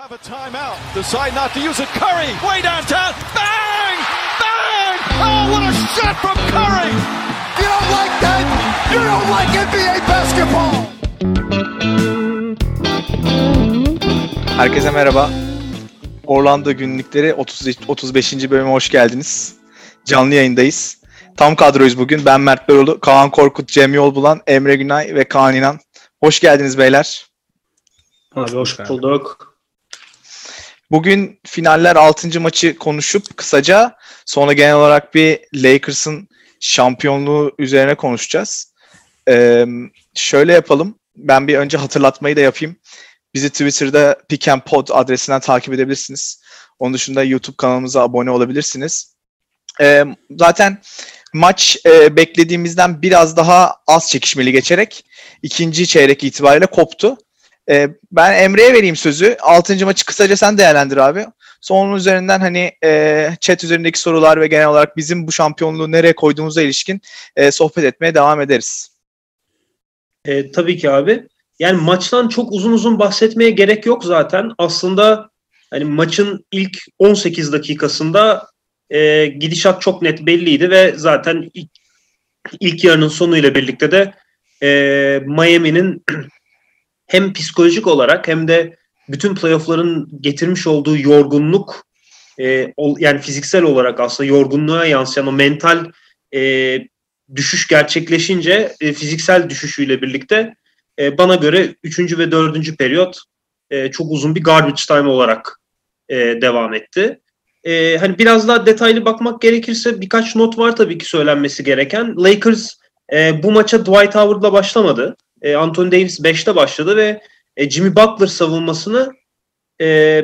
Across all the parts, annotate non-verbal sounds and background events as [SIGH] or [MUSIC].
have a timeout. Decide not to use it. Curry, way downtown. Bang! Bang! Oh, what a shot from Curry! You don't like that? You don't like NBA basketball! Herkese merhaba. Orlando günlükleri 30, 35. bölüme hoş geldiniz. Canlı yayındayız. Tam kadroyuz bugün. Ben Mert Beroğlu, Kaan Korkut, Cem Yolbulan, Emre Günay ve Kaan İnan. Hoş geldiniz beyler. Abi hoş bulduk. Bugün finaller 6. maçı konuşup kısaca sonra genel olarak bir Lakers'ın şampiyonluğu üzerine konuşacağız. Ee, şöyle yapalım. Ben bir önce hatırlatmayı da yapayım. Bizi Twitter'da Pick and Pod adresinden takip edebilirsiniz. Onun dışında YouTube kanalımıza abone olabilirsiniz. Ee, zaten maç e, beklediğimizden biraz daha az çekişmeli geçerek ikinci çeyrek itibariyle koptu. Ee, ben Emre'ye vereyim sözü. Altıncı maçı kısaca sen değerlendir abi. Sonra üzerinden hani e, chat üzerindeki sorular ve genel olarak bizim bu şampiyonluğu nereye koyduğumuza ilişkin e, sohbet etmeye devam ederiz. E, tabii ki abi. Yani maçtan çok uzun uzun bahsetmeye gerek yok zaten. Aslında hani maçın ilk 18 dakikasında e, gidişat çok net belliydi ve zaten ilk, ilk yarının sonuyla birlikte de e, Miami'nin [CLEARS THROAT] hem psikolojik olarak hem de bütün playoff'ların getirmiş olduğu yorgunluk e, yani fiziksel olarak aslında yorgunluğa yansıyan o mental e, düşüş gerçekleşince e, fiziksel düşüşüyle birlikte e, bana göre 3. ve 4. periyot e, çok uzun bir garbage time olarak e, devam etti. E, hani biraz daha detaylı bakmak gerekirse birkaç not var tabii ki söylenmesi gereken. Lakers e, bu maça Dwight Howard'la başlamadı. E, Anthony Davis 5'te başladı ve e, Jimmy Butler savunmasını e,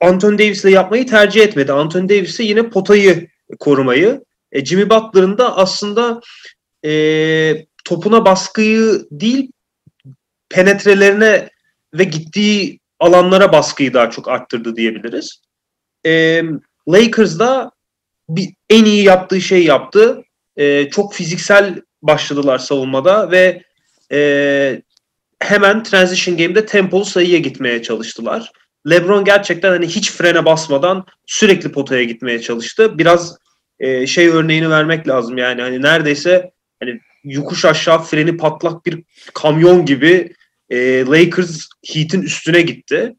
Anthony Davis'le yapmayı tercih etmedi. Anthony Davis'e yine potayı korumayı. E, Jimmy Butler'ın da aslında e, topuna baskıyı değil penetrelerine ve gittiği alanlara baskıyı daha çok arttırdı diyebiliriz. E, Lakers'da bir, en iyi yaptığı şey yaptı. E, çok fiziksel başladılar savunmada ve e, hemen transition game'de tempolu sayıya gitmeye çalıştılar. LeBron gerçekten hani hiç frene basmadan sürekli potaya gitmeye çalıştı. Biraz e, şey örneğini vermek lazım yani hani neredeyse hani yokuş aşağı freni patlak bir kamyon gibi e, Lakers Heat'in üstüne gitti.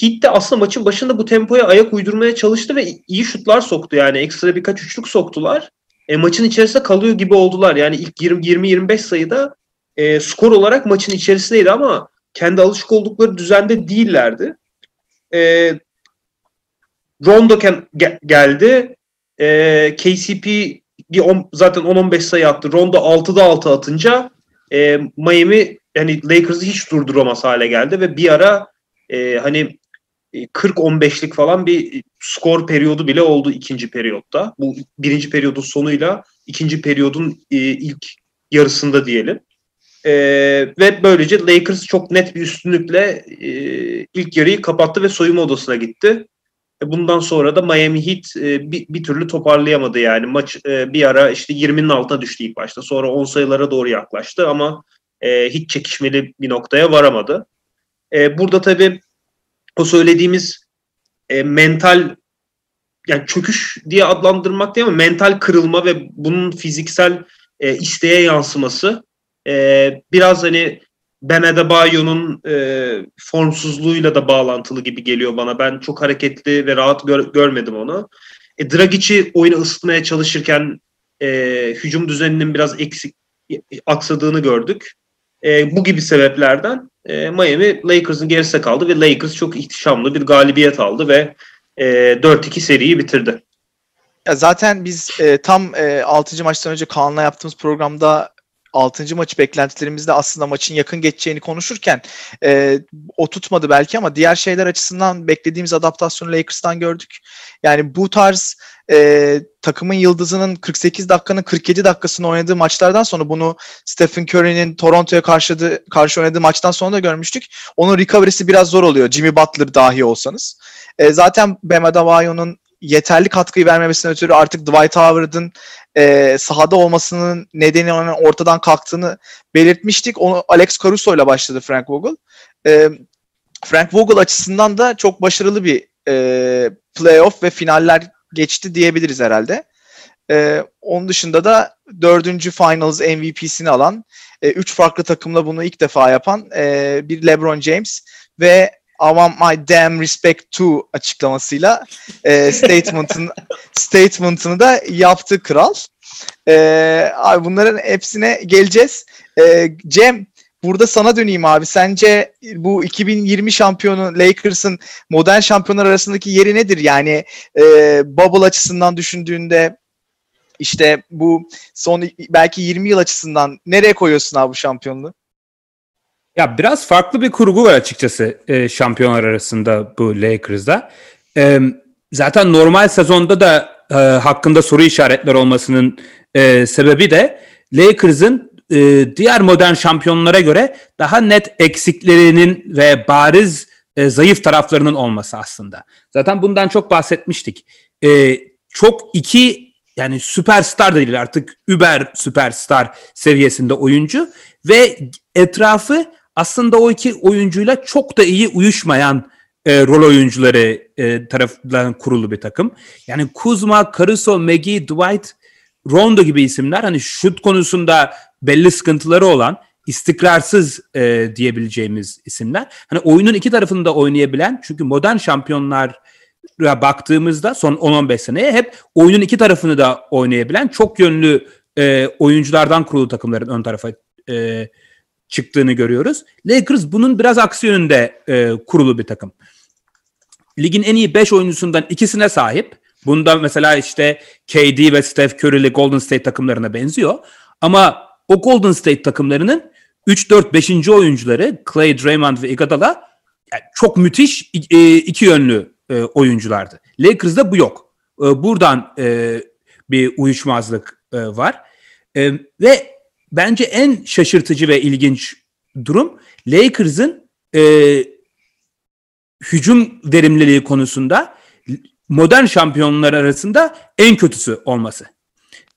Heat de aslında maçın başında bu tempoya ayak uydurmaya çalıştı ve iyi şutlar soktu yani ekstra birkaç üçlük soktular. E, maçın içerisinde kalıyor gibi oldular. Yani ilk 20-25 sayıda e, skor olarak maçın içerisindeydi ama kendi alışık oldukları düzende değillerdi. E, Rondo gel- geldi. E, KCP on, zaten 10-15 sayı attı. Rondo 6'da 6 atınca e, Miami yani Lakers'ı hiç durduramaz hale geldi ve bir ara e, hani 40-15'lik falan bir skor periyodu bile oldu ikinci periyotta. Bu birinci periyodun sonuyla ikinci periyodun e, ilk yarısında diyelim. E, ve böylece Lakers çok net bir üstünlükle e, ilk yarıyı kapattı ve soyunma odasına gitti. E, bundan sonra da Miami Heat e, bir, bir türlü toparlayamadı yani. Maç e, bir ara işte 20'nin altına düştü ilk başta. Sonra 10 sayılara doğru yaklaştı ama e, hiç çekişmeli bir noktaya varamadı. E, burada tabii o söylediğimiz e, mental yani çöküş diye adlandırmak değil ama mental kırılma ve bunun fiziksel e, isteğe yansıması e, biraz hani Ben Adebayo'nun e, formsuzluğuyla da bağlantılı gibi geliyor bana. Ben çok hareketli ve rahat gör, görmedim onu. E, Dragic'i oyunu ısıtmaya çalışırken e, hücum düzeninin biraz eksik aksadığını gördük. E, bu gibi sebeplerden e, Miami Lakers'ın gerisinde kaldı ve Lakers çok ihtişamlı bir galibiyet aldı ve e, 4-2 seriyi bitirdi. Ya zaten biz e, tam e, 6. maçtan önce Kaan'la yaptığımız programda 6. maçı beklentilerimizde aslında maçın yakın geçeceğini konuşurken e, o tutmadı belki ama diğer şeyler açısından beklediğimiz adaptasyonu Lakers'tan gördük. Yani bu tarz e, takımın yıldızının 48 dakikanın 47 dakikasını oynadığı maçlardan sonra bunu Stephen Curry'nin Toronto'ya karşı, karşı oynadığı maçtan sonra da görmüştük. Onun recovery'si biraz zor oluyor. Jimmy Butler dahi olsanız. E, zaten Bam Adebayo'nun yeterli katkıyı vermemesinden ötürü artık Dwight Howard'ın e, sahada olmasının nedeni onun ortadan kalktığını belirtmiştik. Onu Alex Caruso ile başladı Frank Vogel. E, Frank Vogel açısından da çok başarılı bir e, playoff ve finaller geçti diyebiliriz herhalde. E, onun dışında da dördüncü Finals MVP'sini alan, e, üç farklı takımla bunu ilk defa yapan e, bir LeBron James ve I want my damn respect to açıklamasıyla e, statement'ın [LAUGHS] statement'ını da yaptı kral. E, abi bunların hepsine geleceğiz. E, Cem burada sana döneyim abi. Sence bu 2020 şampiyonu Lakers'ın modern şampiyonlar arasındaki yeri nedir? Yani e, bubble açısından düşündüğünde işte bu son belki 20 yıl açısından nereye koyuyorsun abi bu şampiyonluğu? Ya biraz farklı bir kurgu var açıkçası e, şampiyonlar arasında bu Lakers'da. E, zaten normal sezonda da e, hakkında soru işaretler olmasının e, sebebi de Lakers'ın e, diğer modern şampiyonlara göre daha net eksiklerinin ve bariz e, zayıf taraflarının olması aslında. Zaten bundan çok bahsetmiştik. E, çok iki yani süperstar değil artık über süperstar seviyesinde oyuncu ve etrafı aslında o iki oyuncuyla çok da iyi uyuşmayan e, rol oyuncuları e, tarafından kurulu bir takım. Yani Kuzma, Caruso, Maggie, Dwight, Rondo gibi isimler hani şut konusunda belli sıkıntıları olan istikrarsız e, diyebileceğimiz isimler. Hani oyunun iki tarafını da oynayabilen çünkü modern şampiyonlar baktığımızda son 10-15 seneye hep oyunun iki tarafını da oynayabilen çok yönlü e, oyunculardan kurulu takımların ön tarafa e, çıktığını görüyoruz. Lakers bunun biraz aksi yönünde e, kurulu bir takım. Ligin en iyi 5 oyuncusundan ikisine sahip. Bunda mesela işte KD ve Steph Curry'li Golden State takımlarına benziyor. Ama o Golden State takımlarının 3 4 5. oyuncuları Clay, Draymond ve Iguodala yani çok müthiş e, iki yönlü e, oyunculardı. Lakers'da bu yok. E, buradan bir uyuşmazlık var. Ve bence en şaşırtıcı ve ilginç durum Lakers'ın hücum verimliliği konusunda modern şampiyonlar arasında en kötüsü olması.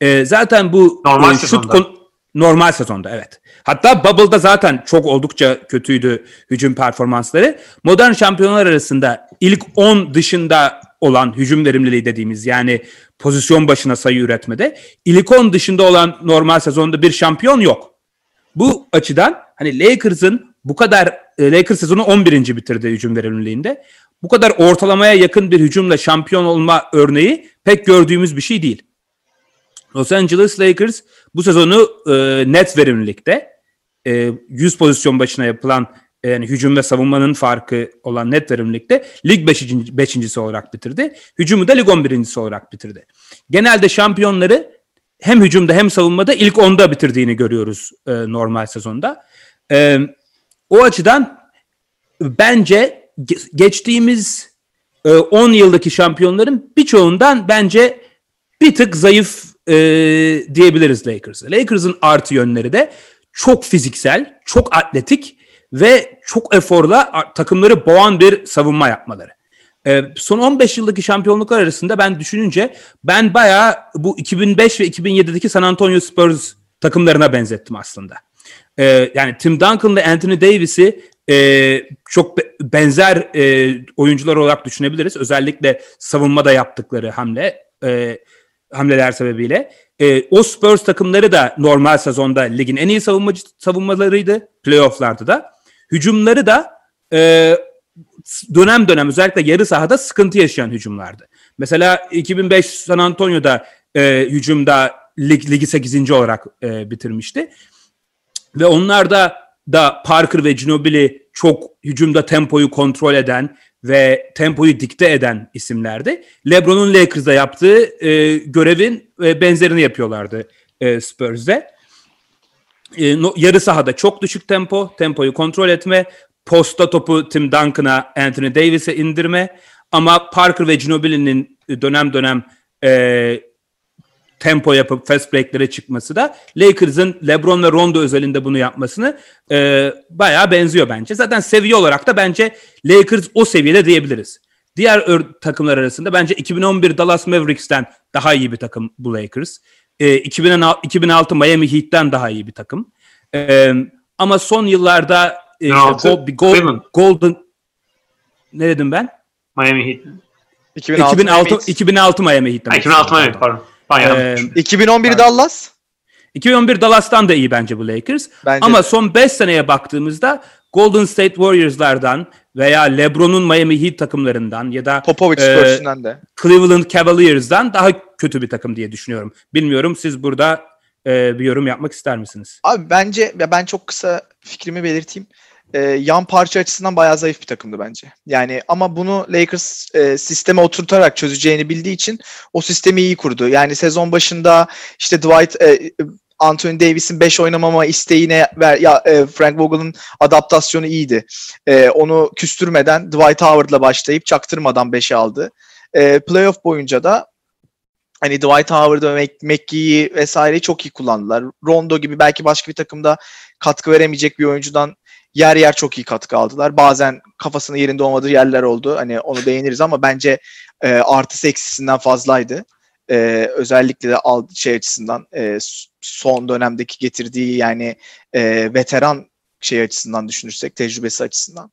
E, zaten bu normal e, sezonda. kon- normal sezonda evet. Hatta Bubble'da zaten çok oldukça kötüydü hücum performansları. Modern şampiyonlar arasında ilk 10 dışında olan hücum verimliliği dediğimiz yani pozisyon başına sayı üretmede ilk 10 dışında olan normal sezonda bir şampiyon yok. Bu açıdan hani Lakers'ın bu kadar e, Lakers sezonu 11. bitirdi hücum verimliliğinde. Bu kadar ortalamaya yakın bir hücumla şampiyon olma örneği pek gördüğümüz bir şey değil. Los Angeles Lakers bu sezonu e, net verimlilikte e, 100 pozisyon başına yapılan e, yani hücum ve savunmanın farkı olan net verimlilikte lig 5. beşincisi olarak bitirdi. Hücumu da lig 11.si olarak bitirdi. Genelde şampiyonları hem hücumda hem savunmada ilk 10'da bitirdiğini görüyoruz e, normal sezonda. E, o açıdan bence ge- geçtiğimiz e, 10 yıldaki şampiyonların birçoğundan bence bir tık zayıf e, diyebiliriz Lakers'a. Lakers'ın artı yönleri de çok fiziksel, çok atletik ve çok eforla takımları boğan bir savunma yapmaları. E, son 15 yıldaki şampiyonluklar arasında ben düşününce ben bayağı bu 2005 ve 2007'deki San Antonio Spurs takımlarına benzettim aslında. E, yani Tim Duncan'la Anthony Davis'i e, çok be- benzer e, oyuncular olarak düşünebiliriz. Özellikle savunmada yaptıkları hamle e, hamleler sebebiyle. E, o Spurs takımları da normal sezonda ligin en iyi savunmacı savunmalarıydı. Playoff'larda da. Hücumları da e, dönem dönem özellikle yarı sahada sıkıntı yaşayan hücumlardı. Mesela 2005 San Antonio'da e, hücumda lig, ligi 8. olarak e, bitirmişti. Ve onlarda da Parker ve Ginobili çok hücumda tempoyu kontrol eden ve tempoyu dikte eden isimlerdi. LeBron'un Lakers'da yaptığı e, görevin e, benzerini yapıyorlardı e, Spurs'de. E, no, yarı sahada çok düşük tempo, tempoyu kontrol etme, posta topu Tim Duncan'a, Anthony Davis'e indirme ama Parker ve Ginobili'nin dönem dönem e, tempo yapıp fast break'lere çıkması da Lakers'ın LeBron ve Rondo özelinde bunu yapmasını e, bayağı benziyor bence. Zaten seviye olarak da bence Lakers o seviyede diyebiliriz. Diğer ör- takımlar arasında bence 2011 Dallas Mavericks'ten daha iyi bir takım bu Lakers. E, 2006, 2006 Miami Heat'ten daha iyi bir takım. E, ama son yıllarda e, 2006 Go- bir Gol- Cleveland. Golden ne dedim ben? Miami Heat. 2006, 2006 Miami, 2006 Miami Heat. Ha, demek 2006 istedim, Miami pardon. Ben yanlış Ee, düşündüm. 2011 Dallas. 2011 Dallas'tan da iyi bence bu Lakers. Bence Ama de. son 5 seneye baktığımızda Golden State Warriors'lardan veya LeBron'un Miami Heat takımlarından ya da Popovich e, de. Cleveland Cavaliers'dan daha kötü bir takım diye düşünüyorum. Bilmiyorum siz burada e, bir yorum yapmak ister misiniz? Abi bence ya ben çok kısa fikrimi belirteyim. Ee, yan parça açısından bayağı zayıf bir takımdı bence. Yani ama bunu Lakers e, sisteme oturtarak çözeceğini bildiği için o sistemi iyi kurdu. Yani sezon başında işte Dwight e, Anthony Davis'in 5 oynamama isteğine ver, ya e, Frank Vogel'ın adaptasyonu iyiydi. E, onu küstürmeden Dwight Howard'la başlayıp çaktırmadan 5'e aldı. E, playoff boyunca da hani Dwight Howard'ı, McGee'yi vesaireyi çok iyi kullandılar. Rondo gibi belki başka bir takımda katkı veremeyecek bir oyuncudan yer yer çok iyi katkı aldılar. Bazen kafasının yerinde olmadığı yerler oldu. Hani onu beğeniriz ama bence e, artısı eksisinden fazlaydı. E, özellikle de al, şey açısından e, son dönemdeki getirdiği yani e, veteran şey açısından düşünürsek tecrübesi açısından.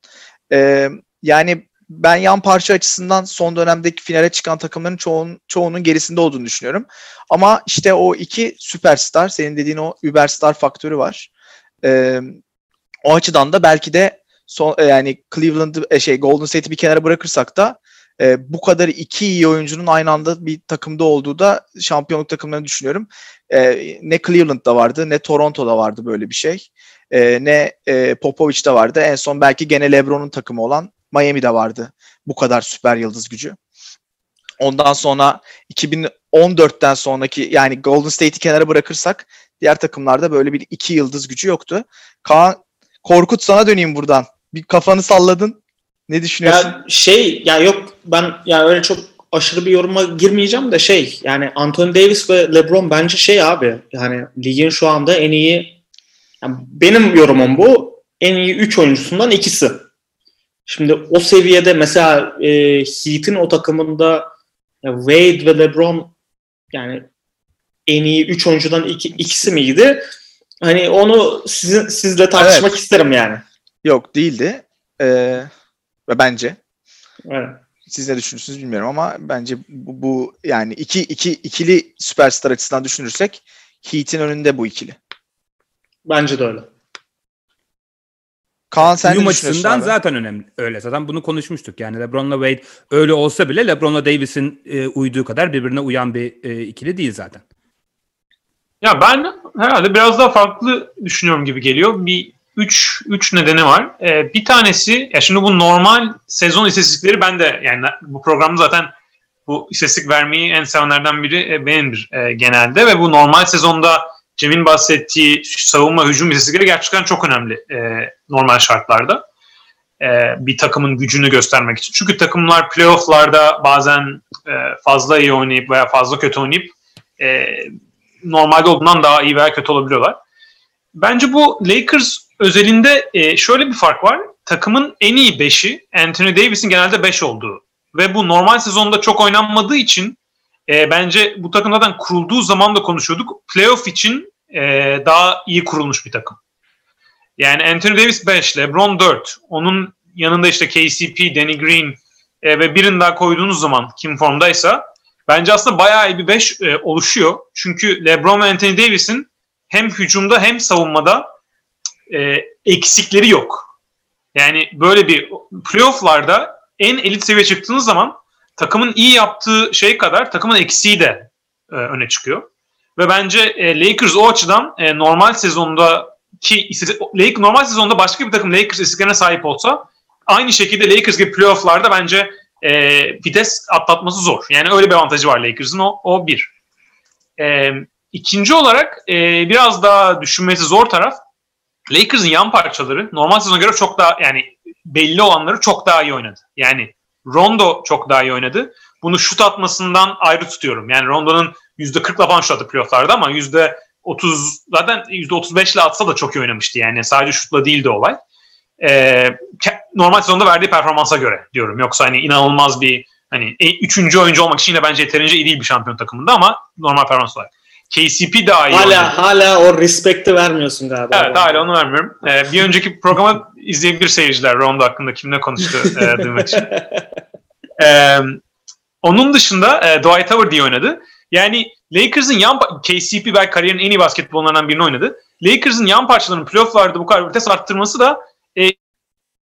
E, yani ben yan parça açısından son dönemdeki finale çıkan takımların çoğun, çoğunun gerisinde olduğunu düşünüyorum. Ama işte o iki süperstar, senin dediğin o überstar faktörü var. Ee, o açıdan da belki de son e, yani Cleveland'ı e, şey Golden State'i bir kenara bırakırsak da e, bu kadar iki iyi oyuncunun aynı anda bir takımda olduğu da şampiyonluk takımlarını düşünüyorum. E, ne Cleveland'da vardı ne Toronto'da vardı böyle bir şey. E, ne e, Popovich'te vardı. En son belki gene LeBron'un takımı olan Miami'de vardı. Bu kadar süper yıldız gücü. Ondan sonra 2014'ten sonraki yani Golden State'i kenara bırakırsak diğer takımlarda böyle bir iki yıldız gücü yoktu. Kaan Korkut sana döneyim buradan. Bir kafanı salladın. Ne düşünüyorsun? Ya şey ya yok ben ya öyle çok aşırı bir yoruma girmeyeceğim de şey yani Anthony Davis ve LeBron bence şey abi yani ligin şu anda en iyi yani benim yorumum bu en iyi 3 oyuncusundan ikisi. Şimdi o seviyede mesela e, Heat'in o takımında Wade ve LeBron yani en iyi 3 oyuncudan iki, ikisi miydi? Hani onu sizin sizle tartışmak Evet. isterim yani. Yok değildi. Ee, ve bence Evet. siz ne düşünürsünüz bilmiyorum ama bence bu, bu yani iki, iki ikili süperstar açısından düşünürsek Heat'in önünde bu ikili. Bence de öyle. Kaan sen Uyum açısından abi? zaten önemli. Öyle zaten bunu konuşmuştuk. Yani LeBron'la Wade öyle olsa bile LeBron'la Davis'in e, uyduğu kadar birbirine uyan bir e, ikili değil zaten. Ya ben herhalde biraz daha farklı düşünüyorum gibi geliyor. Bir 3 3 nedeni var. Ee, bir tanesi ya şimdi bu normal sezon istatistikleri ben de yani bu programda zaten bu istatistik vermeyi en sevenlerden biri e, benimdir e, genelde ve bu normal sezonda Cem'in bahsettiği savunma hücum istatistikleri gerçekten çok önemli e, normal şartlarda. E, bir takımın gücünü göstermek için. Çünkü takımlar playofflarda bazen e, fazla iyi oynayıp veya fazla kötü oynayıp e, normalde olduğundan daha iyi veya kötü olabiliyorlar. Bence bu Lakers özelinde e, şöyle bir fark var. Takımın en iyi 5'i Anthony Davis'in genelde 5 olduğu. Ve bu normal sezonda çok oynanmadığı için e, bence bu takım zaten kurulduğu zaman da konuşuyorduk. Playoff için e, daha iyi kurulmuş bir takım. Yani Anthony Davis 5, LeBron 4. Onun yanında işte KCP, Danny Green e, ve birini daha koyduğunuz zaman kim formdaysa bence aslında bayağı iyi bir 5 e, oluşuyor. Çünkü LeBron ve Anthony Davis'in hem hücumda hem savunmada e, eksikleri yok. Yani böyle bir playofflarda en elit seviye çıktığınız zaman takımın iyi yaptığı şey kadar takımın eksiği de e, öne çıkıyor. Ve bence e, Lakers o açıdan e, normal sezondaki Lakers normal sezonda başka bir takım Lakers isteklerine sahip olsa aynı şekilde Lakers gibi playofflarda bence e, vites atlatması zor. Yani öyle bir avantajı var Lakers'ın o, o bir. E, ikinci olarak e, biraz daha düşünmesi zor taraf Lakers'ın yan parçaları normal sezona göre çok daha yani belli olanları çok daha iyi oynadı. Yani Rondo çok daha iyi oynadı. Bunu şut atmasından ayrı tutuyorum. Yani Rondo'nun %40'la falan şut attı playofflarda ama %30 zaten %35 ile atsa da çok iyi oynamıştı. Yani sadece şutla değildi olay. Ee, normal sezonda verdiği performansa göre diyorum. Yoksa hani inanılmaz bir hani e, üçüncü oyuncu olmak için de bence yeterince iyi değil bir şampiyon takımında ama normal performans olarak. KCP daha iyi Hala oynadı. hala o respect'i vermiyorsun galiba. Evet hala onu vermiyorum. Ee, bir önceki programa izleyebilir seyirciler Rondo hakkında kimle konuştu e, [LAUGHS] duymak için. Ee, onun dışında e, Dwight Howard iyi oynadı. Yani Lakers'ın yan KCP belki kariyerin en iyi basketbollarından birini oynadı. Lakers'ın yan parçalarının playoff'larda bu kadar vites arttırması da e,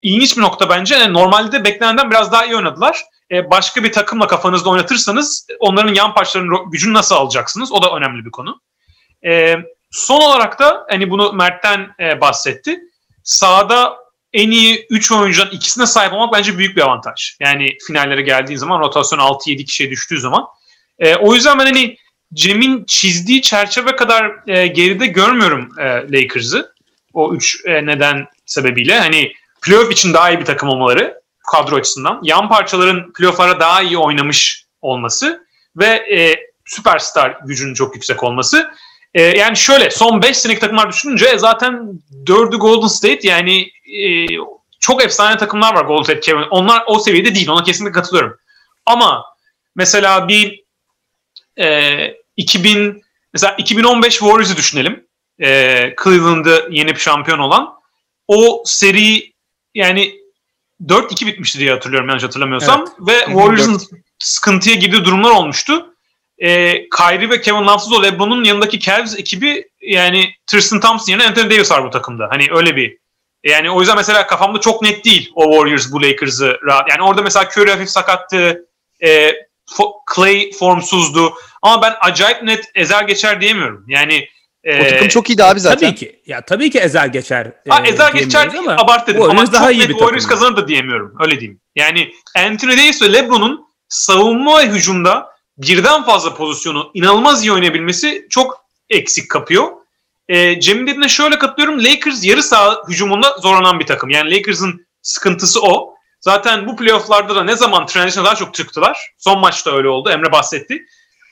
ilginç bir nokta bence. Yani normalde de beklenenden biraz daha iyi oynadılar. E, başka bir takımla kafanızda oynatırsanız onların yan parçalarının gücünü nasıl alacaksınız? O da önemli bir konu. E, son olarak da hani bunu Mert'ten e, bahsetti. Sahada en iyi 3 oyuncudan ikisine sahip olmak bence büyük bir avantaj. Yani finallere geldiğin zaman rotasyon 6-7 kişiye düştüğü zaman. E, o yüzden ben hani Cem'in çizdiği çerçeve kadar e, geride görmüyorum e, Lakers'ı. O 3 e, neden sebebiyle. Hani playoff için daha iyi bir takım olmaları kadro açısından. Yan parçaların playoff'lara daha iyi oynamış olması ve e, süperstar gücünün çok yüksek olması. E, yani şöyle son 5 senelik takımlar düşününce zaten 4'ü Golden State yani e, çok efsane takımlar var Golden State Kevin. Onlar o seviyede değil. Ona kesinlikle katılıyorum. Ama mesela bir e, 2000 mesela 2015 Warriors'ı düşünelim. E, Cleveland'ı yenip şampiyon olan. O seri yani 4-2 bitmişti diye hatırlıyorum yanlış hatırlamıyorsam. Ve Warriors'ın sıkıntıya girdiği durumlar olmuştu. E, Kyrie ve Kevin Love'sız o LeBron'un yanındaki Cavs ekibi yani Tristan Thompson yerine Anthony Davis var bu takımda. Hani öyle bir yani o yüzden mesela kafamda çok net değil o Warriors bu Lakers'ı rahat. Yani orada mesela Curry hafif sakattı. E, Clay formsuzdu. Ama ben acayip net ezer geçer diyemiyorum. Yani e, O takım çok iyiydi abi zaten. Tabii ki. Ya tabii ki ezer geçer. Ha, e, ezer geçer diyemiyoruz değil, abart dedim. Ama daha çok iyi net bir Warriors kazanır da diyemiyorum. Öyle diyeyim. Yani Anthony Davis ve LeBron'un savunma ve hücumda birden fazla pozisyonu inanılmaz iyi oynayabilmesi çok eksik kapıyor. E, Cem'in dediğine şöyle katılıyorum. Lakers yarı saha hücumunda zorlanan bir takım. Yani Lakers'ın sıkıntısı o. Zaten bu playofflarda da ne zaman transition'a daha çok çıktılar. Son maçta öyle oldu. Emre bahsetti.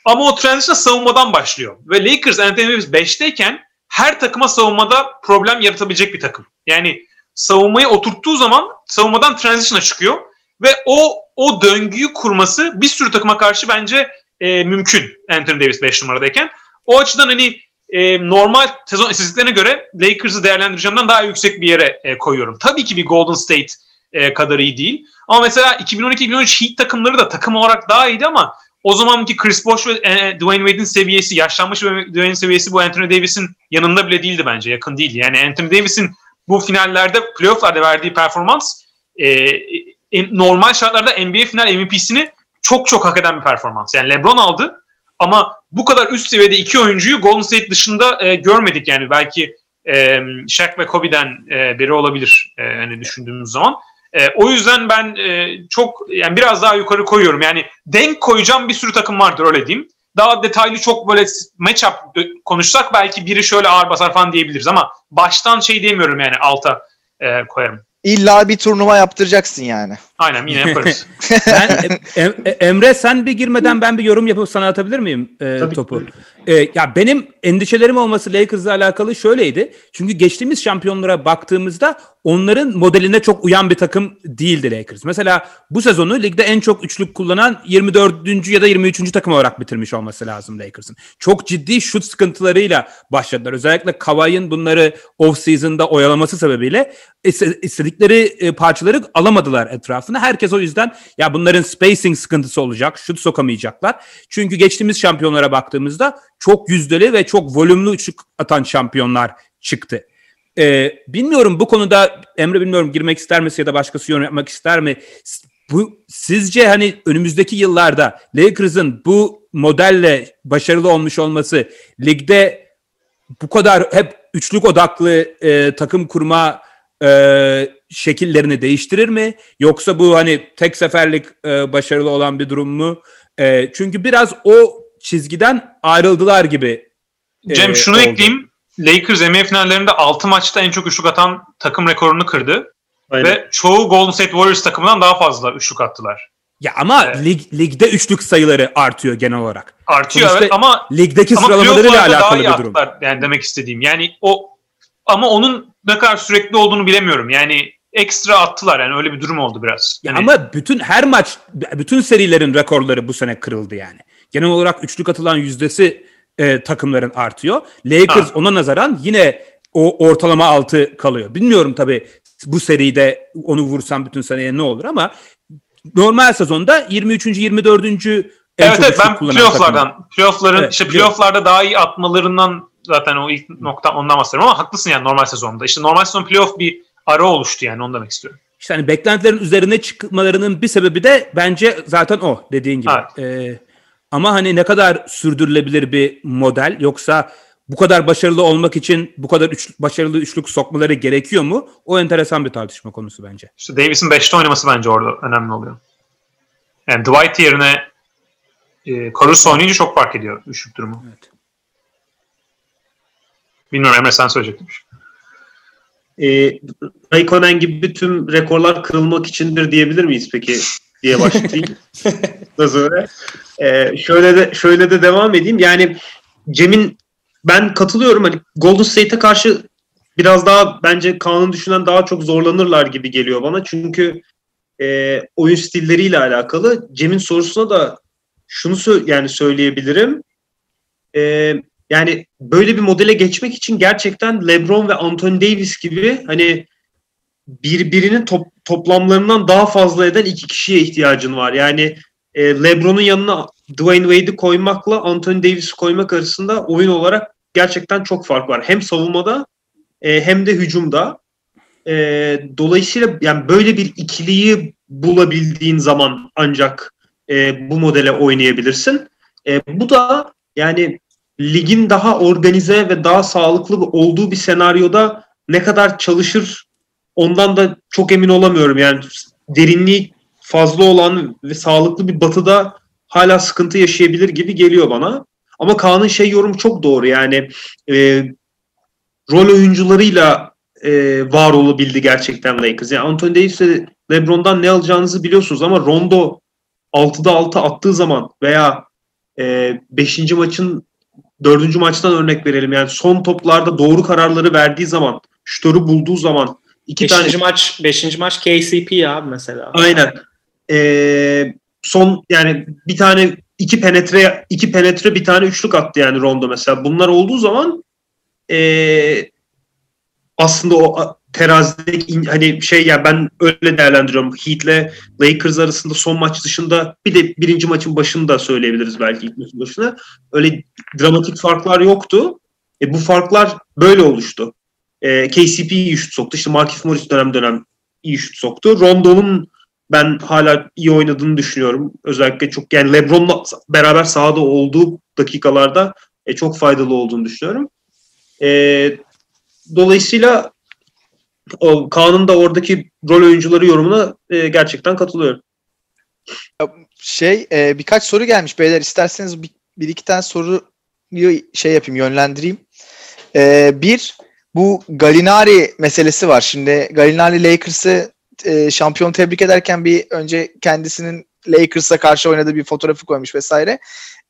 Ama o transition savunmadan başlıyor. Ve Lakers Anthony Davis 5'teyken her takıma savunmada problem yaratabilecek bir takım. Yani savunmayı oturttuğu zaman savunmadan transition'a çıkıyor. Ve o o döngüyü kurması bir sürü takıma karşı bence e, mümkün Anthony Davis 5 numaradayken. O açıdan hani e, normal sezon istatistiklerine göre Lakers'ı değerlendireceğimden daha yüksek bir yere e, koyuyorum. Tabii ki bir Golden State e, kadar iyi değil. Ama mesela 2012-2013 Heat takımları da takım olarak daha iyiydi ama o zamanki Chris Bosh ve e, Dwayne Wade'in seviyesi, yaşlanmış ve Dwayne'in seviyesi bu Anthony Davis'in yanında bile değildi bence. Yakın değil. Yani Anthony Davis'in bu finallerde, playoff'larda verdiği performans e, e, normal şartlarda NBA final MVP'sini çok çok hak eden bir performans. Yani LeBron aldı ama bu kadar üst seviyede iki oyuncuyu Golden State dışında e, görmedik yani belki e, Shaq ve Kobe'den e, biri olabilir e, hani düşündüğümüz zaman. E, o yüzden ben e, çok yani biraz daha yukarı koyuyorum. Yani denk koyacağım bir sürü takım vardır öyle diyeyim. Daha detaylı çok böyle matchup konuşsak belki biri şöyle ağır basar falan diyebiliriz ama baştan şey diyemiyorum yani alta e, koyarım. İlla bir turnuva yaptıracaksın yani. Aynen yine yaparız. [LAUGHS] Ben Em- Em- Emre sen bir girmeden ben bir yorum yapıp sana atabilir miyim e, Tabii. topu? E, ya benim endişelerim olması Lakers'la alakalı şöyleydi. Çünkü geçtiğimiz şampiyonlara baktığımızda onların modeline çok uyan bir takım değildi Lakers. Mesela bu sezonu ligde en çok üçlük kullanan 24. ya da 23. takım olarak bitirmiş olması lazım Lakers'ın. Çok ciddi şut sıkıntılarıyla başladılar. Özellikle Kawhi'nin bunları off-season'da oyalaması sebebiyle iste- istedikleri e, parçaları alamadılar etrafına. Herkes o yüzden ya bunların spacing sıkıntısı olacak, şut sokamayacaklar. Çünkü geçtiğimiz şampiyonlara baktığımızda çok yüzdeli ve çok volümlü üçlük atan şampiyonlar çıktı. Ee, bilmiyorum bu konuda Emre bilmiyorum girmek ister misin ya da başkası yorum yapmak ister mi? Bu sizce hani önümüzdeki yıllarda Lakers'ın bu modelle başarılı olmuş olması ligde bu kadar hep üçlük odaklı e, takım kurma e, şekillerini değiştirir mi? Yoksa bu hani tek seferlik e, başarılı olan bir durum mu? E, çünkü biraz o çizgiden ayrıldılar gibi. e, Cem şunu oldu. ekleyeyim. Lakers NBA finallerinde 6 maçta en çok üçlük atan takım rekorunu kırdı. Aynen. Ve çoğu Golden State Warriors takımından daha fazla üçlük attılar. Ya ama Evet. lig, ligde üçlük sayıları artıyor genel olarak. Artıyor Sonuçta evet ama Ligdeki ama sıralamalarıyla alakalı bir durum. attılar yani demek istediğim. Yani o ama onun ne kadar sürekli olduğunu bilemiyorum. Yani ekstra attılar yani öyle bir durum oldu biraz. Ya Hani- ama bütün her maç, bütün serilerin rekorları bu sene kırıldı yani. Genel olarak üçlük atılan yüzdesi e, takımların artıyor. Lakers Ha. ona nazaran yine o ortalama altı kalıyor. Bilmiyorum tabii bu seride onu vursam bütün seneye ne olur ama normal sezonda 23. 24. en Evet çok evet ben playofflardan, playoffların Evet, işte playofflarda daha iyi atmalarından zaten o ilk nokta ondan bahsediyorum ama haklısın yani normal sezonda. İşte normal sezon playoff bir ara oluştu yani onu demek istiyorum. İşte hani beklentilerin üzerine çıkmalarının bir sebebi de bence zaten o dediğin gibi. Ee, ama hani ne kadar sürdürülebilir bir model yoksa bu kadar başarılı olmak için bu kadar üç, başarılı üçlük sokmaları gerekiyor mu? O enteresan bir tartışma konusu bence. İşte Davis'in 5'te oynaması bence orada önemli oluyor. Yani Dwight yerine e, Caruso oynayınca çok fark ediyor üçlük durumu. Evet. Bilmiyorum Emre sen söyleyecektin. E, Raikkonen gibi tüm rekorlar kırılmak içindir diyebilir miyiz peki diye başlayayım. [LAUGHS] Nasıl öyle? E, şöyle de şöyle de devam edeyim. Yani Cem'in ben katılıyorum hani Golden State'e karşı biraz daha bence Kaan'ın düşünen daha çok zorlanırlar gibi geliyor bana. Çünkü e, oyun stilleriyle alakalı. Cem'in sorusuna da şunu sö- yani söyleyebilirim. E, yani böyle bir modele geçmek için gerçekten LeBron ve Anthony Davis gibi hani birbirinin top, toplamlarından daha fazla eden iki kişiye ihtiyacın var. Yani e, LeBron'un yanına Dwayne Wade'i koymakla Anthony Davis'i koymak arasında oyun olarak gerçekten çok fark var. Hem savunmada e, hem de hücumda. E, dolayısıyla yani böyle bir ikiliyi bulabildiğin zaman ancak e, bu modele oynayabilirsin. E, bu da yani ligin daha organize ve daha sağlıklı olduğu bir senaryoda ne kadar çalışır ondan da çok emin olamıyorum. Yani derinliği fazla olan ve sağlıklı bir batıda hala sıkıntı yaşayabilir gibi geliyor bana. Ama Kaan'ın şey yorumu çok doğru yani e, rol oyuncularıyla e, var olabildi gerçekten Lakers. Yani Anthony Davis ve LeBron'dan ne alacağınızı biliyorsunuz ama Rondo 6'da 6 attığı zaman veya 5. E, maçın 4. maçtan örnek verelim. Yani son toplarda doğru kararları verdiği zaman, şutörü bulduğu zaman iki beşinci tane maç beşinci maç KCP abi mesela. Aynen. Ee, son yani bir tane iki penetre iki penetre bir tane üçlük attı yani Rondo mesela. Bunlar olduğu zaman ee, aslında o terazideki hani şey ya ben öyle değerlendiriyorum. Heat'le Lakers arasında son maç dışında bir de birinci maçın başında söyleyebiliriz belki ilk maçın başına. Öyle dramatik farklar yoktu. E, bu farklar böyle oluştu. E, KCP iyi şut soktu. İşte Markif Morris dönem dönem iyi şut soktu. Rondo'nun ben hala iyi oynadığını düşünüyorum. Özellikle çok yani LeBron'la beraber sahada olduğu dakikalarda e, çok faydalı olduğunu düşünüyorum. E, dolayısıyla o Kaan'ın da oradaki rol oyuncuları yorumuna e, gerçekten katılıyorum. Şey e, birkaç soru gelmiş beyler isterseniz bir, bir iki tane soruyu şey yapayım yönlendireyim. E, bir bu Galinari meselesi var. Şimdi Galinari Lakers'ı e, şampiyon tebrik ederken bir önce kendisinin Lakers'a karşı oynadığı bir fotoğrafı koymuş vesaire.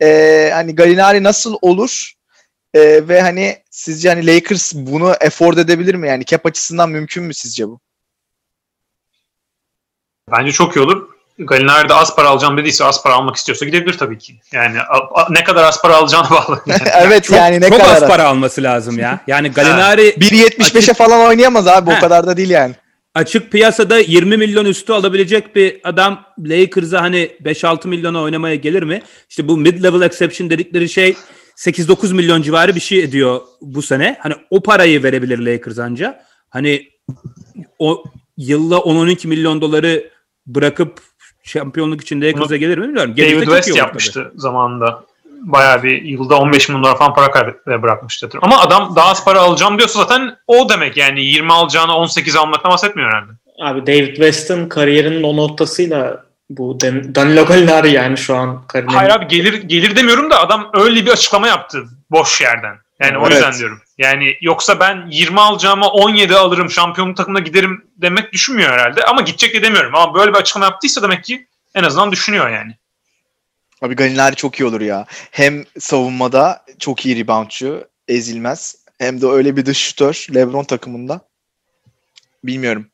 E, hani Galinari nasıl olur? E, ve hani sizce hani Lakers bunu afford edebilir mi? Yani cap açısından mümkün mü sizce bu? Bence çok iyi olur. Galinari de az para alacağım dediyse az para almak istiyorsa gidebilir tabii ki. Yani a- a- ne kadar az para alacağına [LAUGHS] bağlı. Yani. [LAUGHS] evet Çok, yani ne çok kadar az para alması lazım ya. Yani Galinari 1.75'e Açık- falan oynayamaz abi o He. kadar da değil yani. açık piyasada 20 milyon üstü alabilecek bir adam Lakers'a hani 5-6 milyona oynamaya gelir mi? İşte bu mid-level exception dedikleri şey 8-9 milyon civarı bir şey ediyor bu sene. Hani o parayı verebilir Lakers anca. Hani o yılla 10-12 milyon doları bırakıp şampiyonluk için Lakers'a gelir mi bilmiyorum. Gelirse David West yapmıştı zamanında. Bayağı bir yılda 15 milyon dolar falan para kaybetmeye bırakmıştı. Ama adam daha az para alacağım diyorsa zaten o demek yani 20 alacağına 18 almaktan bahsetmiyor herhalde. Abi David West'in kariyerinin o noktasıyla bu Dan- Danilo Gallinari yani şu an kariyerinin Hayır abi gelir gelir demiyorum da adam öyle bir açıklama yaptı boş yerden. Yani o Evet. yüzden diyorum. Yani yoksa ben 20 alacağıma 17 alırım şampiyonluk takımına giderim demek düşünmüyor herhalde. Ama gidecek de demiyorum. Ama böyle bir açıklama yaptıysa demek ki en azından düşünüyor yani. Abi Galinari çok iyi olur ya. Hem savunmada çok iyi reboundçu, ezilmez. Hem de öyle bir dış şutör LeBron takımında. Bilmiyorum.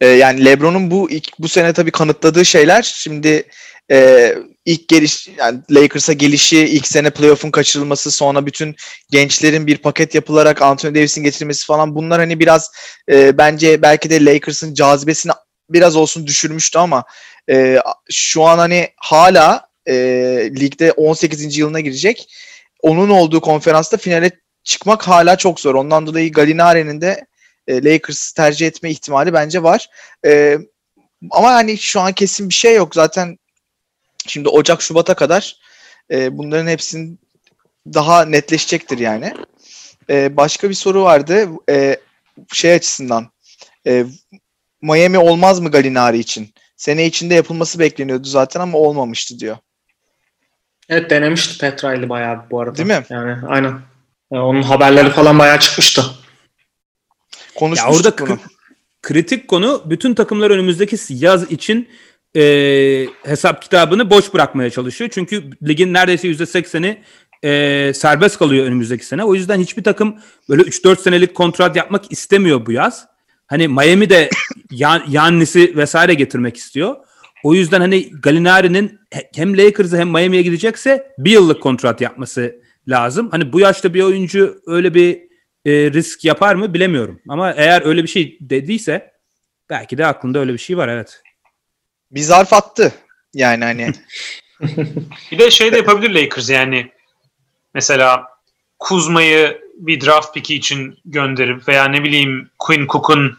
Ee, yani LeBron'un bu ilk, bu sene tabii kanıtladığı şeyler şimdi e, ilk geliş yani Lakers'a gelişi, ilk sene playoff'un kaçırılması, sonra bütün gençlerin bir paket yapılarak Anthony Davis'in getirilmesi falan bunlar hani biraz e, bence belki de Lakers'ın cazibesini biraz olsun düşürmüştü ama e, şu an hani hala e, ligde 18. yılına girecek. Onun olduğu konferansta finale çıkmak hala çok zor. Ondan dolayı Gallinari'nin de e, Lakers tercih etme ihtimali bence var. E, ama hani şu an kesin bir şey yok. Zaten şimdi Ocak Şubat'a kadar e, bunların hepsinin daha netleşecektir yani. E, başka bir soru vardı. E, şey açısından e, Miami olmaz mı Gallinari için? Sene içinde yapılması bekleniyordu zaten ama olmamıştı diyor. Evet denemişti Petra'yla bayağı bu arada. Değil mi? Yani aynen. Yani onun haberleri falan bayağı çıkmıştı. Ya Konuşmuştuk orada bunu. kri- kritik konu bütün takımlar önümüzdeki yaz için e, hesap kitabını boş bırakmaya çalışıyor. Çünkü ligin neredeyse %80'i e, serbest kalıyor önümüzdeki sene. O yüzden hiçbir takım böyle 3-4 senelik kontrat yapmak istemiyor bu yaz. Hani Miami de [LAUGHS] Yan- Yannis'i vesaire getirmek istiyor. O yüzden hani Gallinari'nin he- hem Lakers'a hem Miami'ye gidecekse bir yıllık kontrat yapması lazım. Hani bu yaşta bir oyuncu öyle bir e, risk yapar mı bilemiyorum. Ama eğer öyle bir şey dediyse belki de aklında öyle bir şey var evet. Bir zarf attı. Yani hani [LAUGHS] Bir de şey de yapabilir Lakers yani. Mesela Kuzma'yı bir draft pick'i için gönderip veya ne bileyim Quinn Cook'un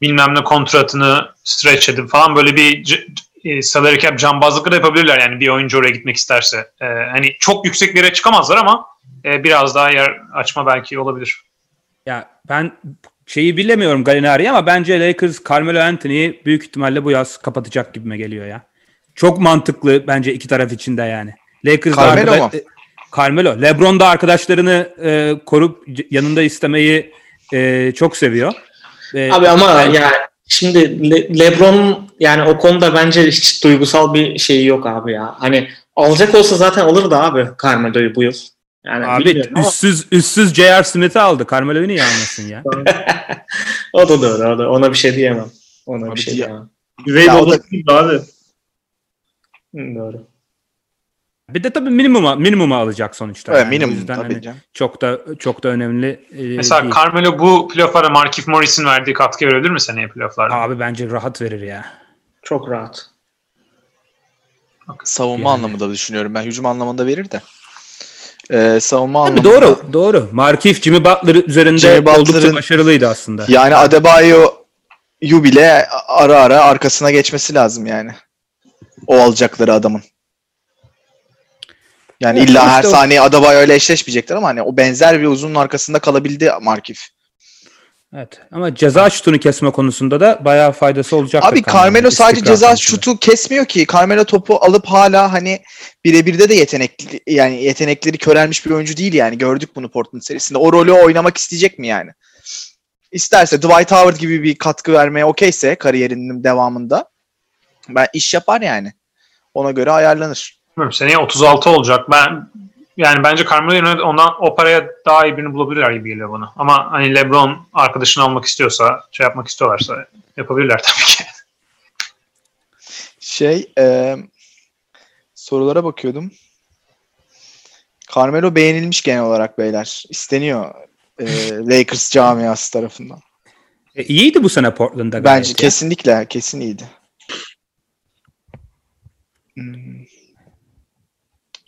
bilmem ne kontratını stretch edip falan böyle bir c- e, salary cap cambazlıkları da yapabilirler yani bir oyuncu oraya gitmek isterse. E, hani çok yüksek bir yere çıkamazlar ama e, biraz daha yer açma belki olabilir. Ya ben şeyi bilemiyorum Gallinari'yi ama bence Lakers Carmelo Anthony'yi büyük ihtimalle bu yaz kapatacak gibime geliyor ya. Çok mantıklı bence iki taraf için de yani. Lakers da Carmelo arkada- mu? e, Carmelo. LeBron da arkadaşlarını e, korup yanında istemeyi e, çok seviyor. E, Abi ama ben- ya şimdi Le- LeBron yani o konuda bence hiç duygusal bir şey yok abi ya. Hani alacak olsa zaten alırdı abi Carmelo'yu bu yıl. Yani Abi bilmiyorum ama üstsüz üstsüz J.R. Smith'i aldı. Carmelo'yu niye almasın ya? [LAUGHS] o da doğru. O da, ona bir şey diyemem. Ona Abi bir şey diye- diyemem. Üvey Ya o da- abi. Hı, doğru. Bir de tabii minimuma minimuma alacak sonuçta. evet, yani. O minimum yüzden tabii hani canım. çok da çok da önemli e, Mesela değil. Carmelo bu playoff'lara Markif Morris'in verdiği katkı verebilir mi seneye playoff'larda? Abi bence rahat verir ya. Çok rahat. Savunma Yani. anlamında düşünüyorum ben. Hücum anlamında verir de. Ee, savunma Tabii anlamında. doğru, doğru. Markif Jimmy Butler üzerinde Jimmy oldukça Butler'ın- başarılıydı aslında. Yani Adebayo Yu bile ara ara arkasına geçmesi lazım yani. O alacakları adamın. Yani Evet, illa her işte o- saniye Adebayo ile eşleşmeyecekler ama hani o benzer bir uzunun arkasında kalabildi Markif. Evet. Ama ceza şutunu kesme konusunda da bayağı faydası olacak. Abi Carmelo sadece ceza şutu kesmiyor ki. Carmelo topu alıp hala hani birebirde de yetenekli yani yetenekleri körelmiş bir oyuncu değil yani. Gördük bunu Portland serisinde. O rolü oynamak isteyecek mi yani? İsterse Dwight Howard gibi bir katkı vermeye okeyse kariyerinin devamında ben iş yapar yani. Ona göre ayarlanır. Bilmiyorum, seneye 36 olacak. Ben yani bence Carmelo yerine ondan o paraya daha iyi birini bulabilirler gibi geliyor bana. Ama hani LeBron arkadaşını almak istiyorsa, şey yapmak istiyorlarsa yapabilirler tabii ki. [LAUGHS] Şey e, sorulara bakıyordum. Carmelo beğenilmiş genel olarak beyler. İsteniyor e, [LAUGHS] Lakers camiası tarafından. E, iyiydi bu sene Portland'da. Bence ya. kesinlikle kesin iyiydi.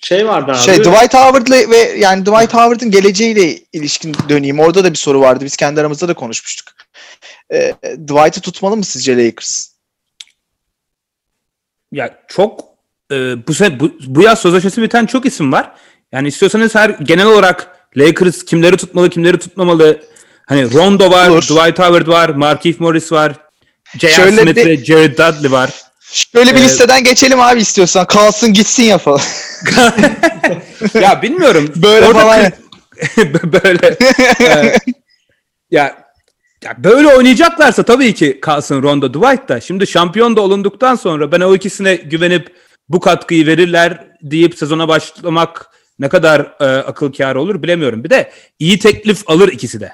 Şey vardı abi. Şey Dwight Howard'la ve yani Dwight Howard'ın geleceğiyle ilişkin döneyim. Orada da bir soru vardı. Biz kendi aramızda da konuşmuştuk. Ee, Dwight'ı tutmalı mı sizce Lakers? Ya çok e, bu, sene, bu, bu yaz sözleşmesi biten çok isim var. Yani istiyorsanız her genel olarak Lakers kimleri tutmalı, kimleri tutmamalı. Hani Rondo var, Olur. Dwight Howard var, Markieff Morris var, J.R. Smith ve Jared Dudley var. Şöyle bir Ee, listeden geçelim abi istiyorsan. Kalsın gitsin yapalım. [LAUGHS] ya bilmiyorum. Böyle Orada falan. [LAUGHS] böyle. [LAUGHS] e, ya, ya böyle oynayacaklarsa tabii ki kalsın Rondo Dwight da. Şimdi şampiyon da olunduktan sonra ben o ikisine güvenip bu katkıyı verirler deyip sezona başlamak ne kadar e, akıl kârı olur bilemiyorum. Bir de iyi teklif alır ikisi de.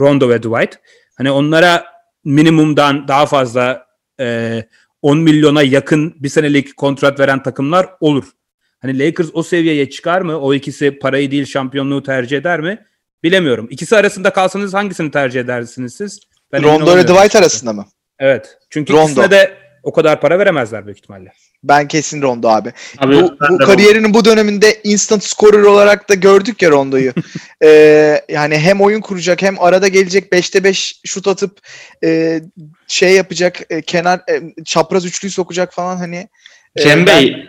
Rondo ve Dwight. Hani onlara minimumdan daha fazla e, 10 milyona yakın bir senelik kontrat veren takımlar olur. Hani Lakers o seviyeye çıkar mı? O ikisi parayı değil şampiyonluğu tercih eder mi? Bilemiyorum. İkisi arasında kalsanız hangisini tercih edersiniz siz? Ben Rondo ile. Dwight arasında mı? Evet. Çünkü Rondo. ikisine de o kadar para veremezler büyük ihtimalle. Ben kesin Rondo abi. Abi bu, ben bu kariyerinin bu döneminde instant scorer olarak da gördük ya Rondo'yu. [LAUGHS] Ee, yani hem oyun kuracak hem arada gelecek 5'te 5 şut atıp e, şey yapacak e, kenar e, çapraz üçlüyü sokacak falan hani. e, Cem ben- Bey,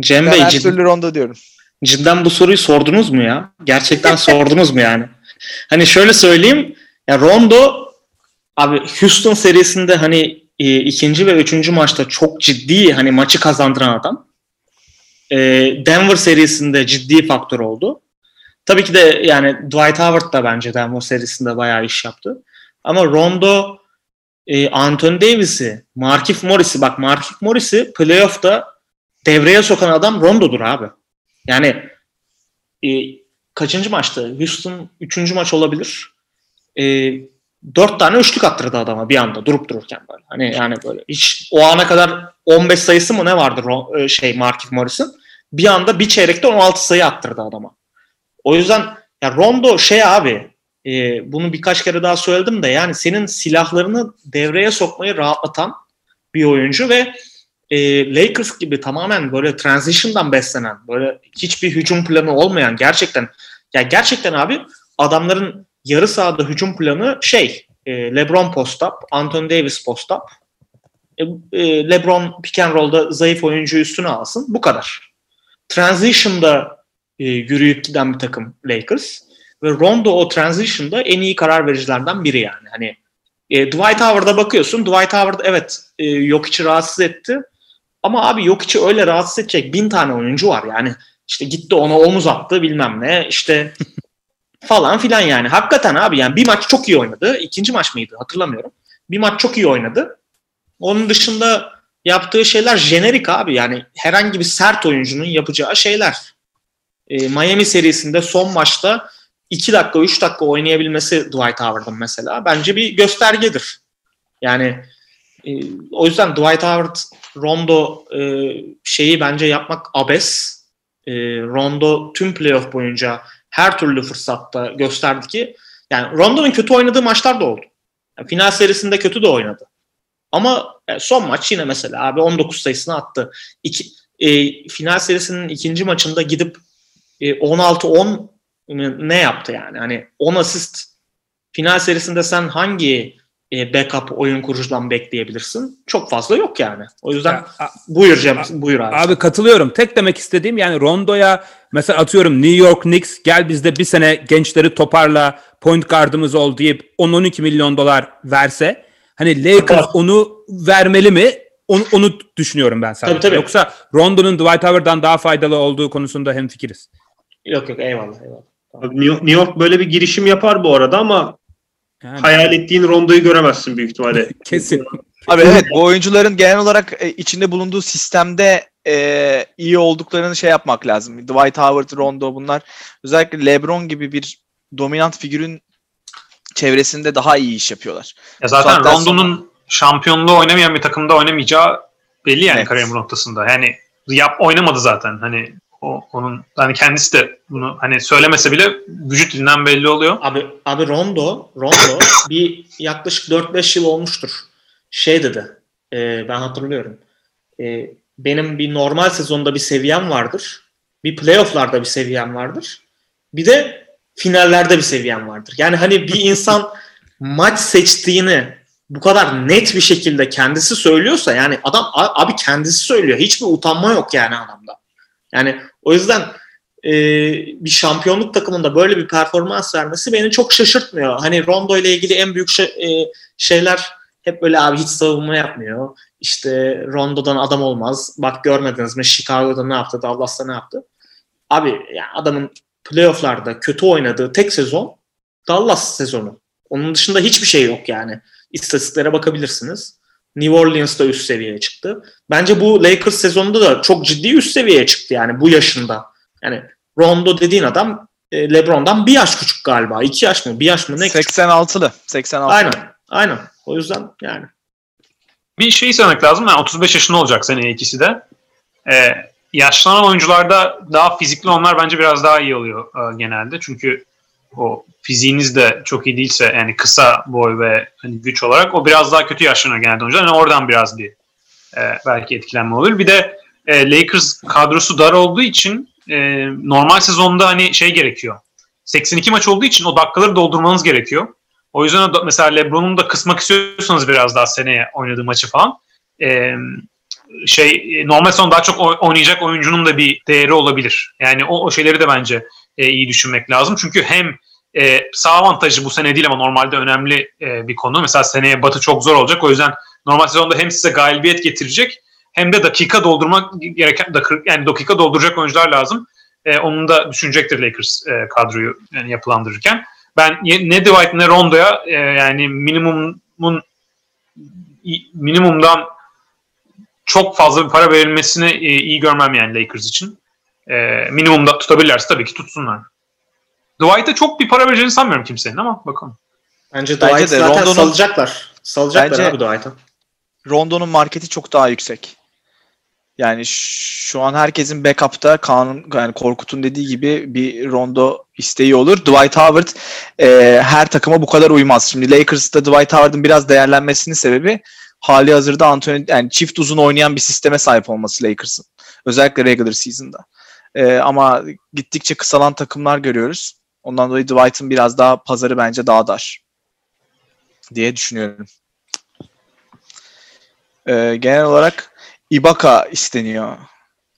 Cem Ben Bey her türlü Rondo diyorum. cidden bu soruyu sordunuz mu ya? Gerçekten [LAUGHS] sordunuz mu yani? Hani şöyle söyleyeyim. Ya Rondo abi Houston serisinde hani e, ikinci ve üçüncü maçta çok ciddi hani maçı kazandıran adam. E, Denver serisinde ciddi faktör oldu. Tabii ki de yani Dwight Howard da bence Denver serisinde bayağı iş yaptı. Ama Rondo, e, Anthony Davis'i, Markif Morris'i bak Markif Morris'i playoff'ta devreye sokan adam Rondo'dur abi. Yani e, kaçıncı maçtı? Houston üçüncü maç olabilir. E, dört tane üçlük attırdı adama bir anda durup dururken böyle. Hani yani böyle hiç o ana kadar 15 sayısı mı ne vardı Ro- e, şey Markif Morris'in? Bir anda bir çeyrekte 16 sayı attırdı adama. O yüzden ya Rondo şey abi e, bunu birkaç kere daha söyledim de yani senin silahlarını devreye sokmayı rahatlatan bir oyuncu ve e, Lakers gibi tamamen böyle transition'dan beslenen, böyle hiçbir hücum planı olmayan gerçekten ya gerçekten abi adamların yarı sahada hücum planı şey e, LeBron post-up, Anthony Davis post-up. E, e, LeBron pick and roll'da zayıf oyuncu üstüne alsın. Bu kadar. Transition'da e, yürüyüp giden bir takım Lakers. Ve Rondo o transition'da en iyi karar vericilerden biri yani. Hani e, Dwight Howard'a bakıyorsun. Dwight Howard evet e, Jokic'i rahatsız etti. Ama abi Jokic'i öyle rahatsız edecek bin tane oyuncu var. Yani işte gitti ona omuz attı bilmem ne. işte [LAUGHS] falan filan yani. Hakikaten abi yani bir maç çok iyi oynadı. İkinci maç mıydı hatırlamıyorum. Bir maç çok iyi oynadı. Onun dışında yaptığı şeyler jenerik abi. Yani herhangi bir sert oyuncunun yapacağı şeyler. E, Miami serisinde son maçta 2 dakika 3 dakika oynayabilmesi Dwight Howard'ın mesela bence bir göstergedir. Yani e, o yüzden Dwight Howard Rondo e, şeyi bence yapmak abes. E, Rondo tüm playoff boyunca her türlü fırsatta gösterdi ki yani Rondo'nun kötü oynadığı maçlar da oldu. Yani final serisinde kötü de oynadı. Ama e, son maç yine mesela abi 19 sayısını attı. İki, e, final serisinin ikinci maçında gidip e, 16-10 ne yaptı yani? Hani 10 asist final serisinde sen hangi e, backup oyun kurucudan bekleyebilirsin? Çok fazla yok yani. O yüzden Ya, a- buyur Cem, buyur abi. Abi katılıyorum. Tek demek istediğim yani Rondo'ya mesela atıyorum New York Knicks gel bizde bir sene gençleri toparla point guardımız ol deyip 10-12 milyon dolar verse hani Lakers onu vermeli mi? Onu, onu düşünüyorum ben sadece. Tabii, tabii. Yoksa Rondo'nun Dwight Howard'dan daha faydalı olduğu konusunda hemfikiriz. Yok yok eyvallah eyvallah. New York böyle bir girişim yapar bu arada ama Yani hayal ettiğin Rondo'yu göremezsin büyük ihtimalle. [LAUGHS] kesin. Abi evet bu oyuncuların genel olarak e, içinde bulunduğu sistemde e, iyi olduklarını şey yapmak lazım. Dwight Howard, Rondo bunlar özellikle LeBron gibi bir dominant figürün çevresinde daha iyi iş yapıyorlar. Ya zaten Rondo'nun şampiyonluğu oynamayan bir takımda oynamayacağı belli yani Evet. kariyer noktasında. Yani yap oynamadı zaten. Hani o onun hani kendisi de bunu hani söylemese bile vücut dilinden belli oluyor. Abi abi Rondo, Rondo [COUGHS] bir yaklaşık 4-5 yıl olmuştur. Şey dedi. e, ben hatırlıyorum. E, benim bir normal sezonda bir seviyem vardır. Bir playoff'larda bir seviyem vardır. Bir de finallerde bir seviyem vardır. Yani hani bir [LAUGHS] insan maç seçtiğini bu kadar net bir şekilde kendisi söylüyorsa yani adam abi kendisi söylüyor. Hiçbir utanma yok yani adamda. Yani o yüzden e, bir şampiyonluk takımında böyle bir performans vermesi beni çok şaşırtmıyor. Hani Rondo ile ilgili en büyük şey- e, şeyler hep böyle abi hiç savunma yapmıyor. İşte Rondo'dan adam olmaz. Bak görmediniz mi Chicago'da ne yaptı, Dallas'ta ne yaptı? Abi yani adamın playoff'larda kötü oynadığı tek sezon Dallas sezonu. Onun dışında hiçbir şey yok yani. İstatistiklere bakabilirsiniz. New Orleans'ta üst seviyeye çıktı. Bence bu Lakers sezonunda da çok ciddi üst seviyeye çıktı yani bu yaşında. Yani Rondo dediğin adam e, LeBron'dan bir yaş küçük galiba. iki yaş mı? Bir yaş mı? Ne küçük? 86'lı. 86. Aynen. Aynen. O yüzden yani. Bir şey söylemek lazım. Yani 35 yaşında olacak seneye ikisi de. Ee, yaşlanan oyuncularda daha fizikli onlar bence biraz daha iyi oluyor e, genelde. Çünkü o fiziğiniz de çok iyi değilse yani kısa boy ve hani güç olarak o biraz daha kötü yaşlanıyor genelde oyuncular. Yani oradan biraz bir e, belki etkilenme olur. Bir de e, Lakers kadrosu dar olduğu için e, normal sezonda hani şey gerekiyor. 82 maç olduğu için o dakikaları doldurmanız gerekiyor. O yüzden mesela LeBron'un da kısmak istiyorsanız biraz daha seneye oynadığı maçı falan e, şey normal sezon daha çok oynayacak oyuncunun da bir değeri olabilir. Yani o, o şeyleri de bence e, iyi düşünmek lazım. Çünkü hem e, sağ avantajı bu sene değil ama normalde önemli e, bir konu. Mesela seneye Batı çok zor olacak. O yüzden normal sezonda hem size galibiyet getirecek hem de dakika doldurmak gereken yani dakika dolduracak oyuncular lazım. E, onun da düşünecektir Lakers e, kadroyu yani yapılandırırken. Ben ne Dwight ne Rondo'ya e, yani minimumun minimumdan çok fazla bir para verilmesini e, iyi görmem yani Lakers için. E, minimumda tutabilirlerse tabii ki tutsunlar. Dwight'a çok bir para vereceğini sanmıyorum kimsenin ama bakalım. Bence Dwight Bence de zaten Rondo'nun, salacaklar. Salacaklar bence, abi Dwight'a. Rondo'nun marketi çok daha yüksek. Yani şu an herkesin backup'ta Kaan'ın yani Korkut'un dediği gibi bir Rondo isteği olur. Dwight Howard e, her takıma bu kadar uymaz. Şimdi Lakers'ta Dwight Howard'ın biraz değerlenmesinin sebebi hali hazırda Anthony yani çift uzun oynayan bir sisteme sahip olması Lakers'ın. Özellikle regular season'da. E, ama gittikçe kısalan takımlar görüyoruz. Ondan dolayı Dwight'ın biraz daha pazarı bence daha dar diye düşünüyorum. E, genel olarak Ibaka isteniyor.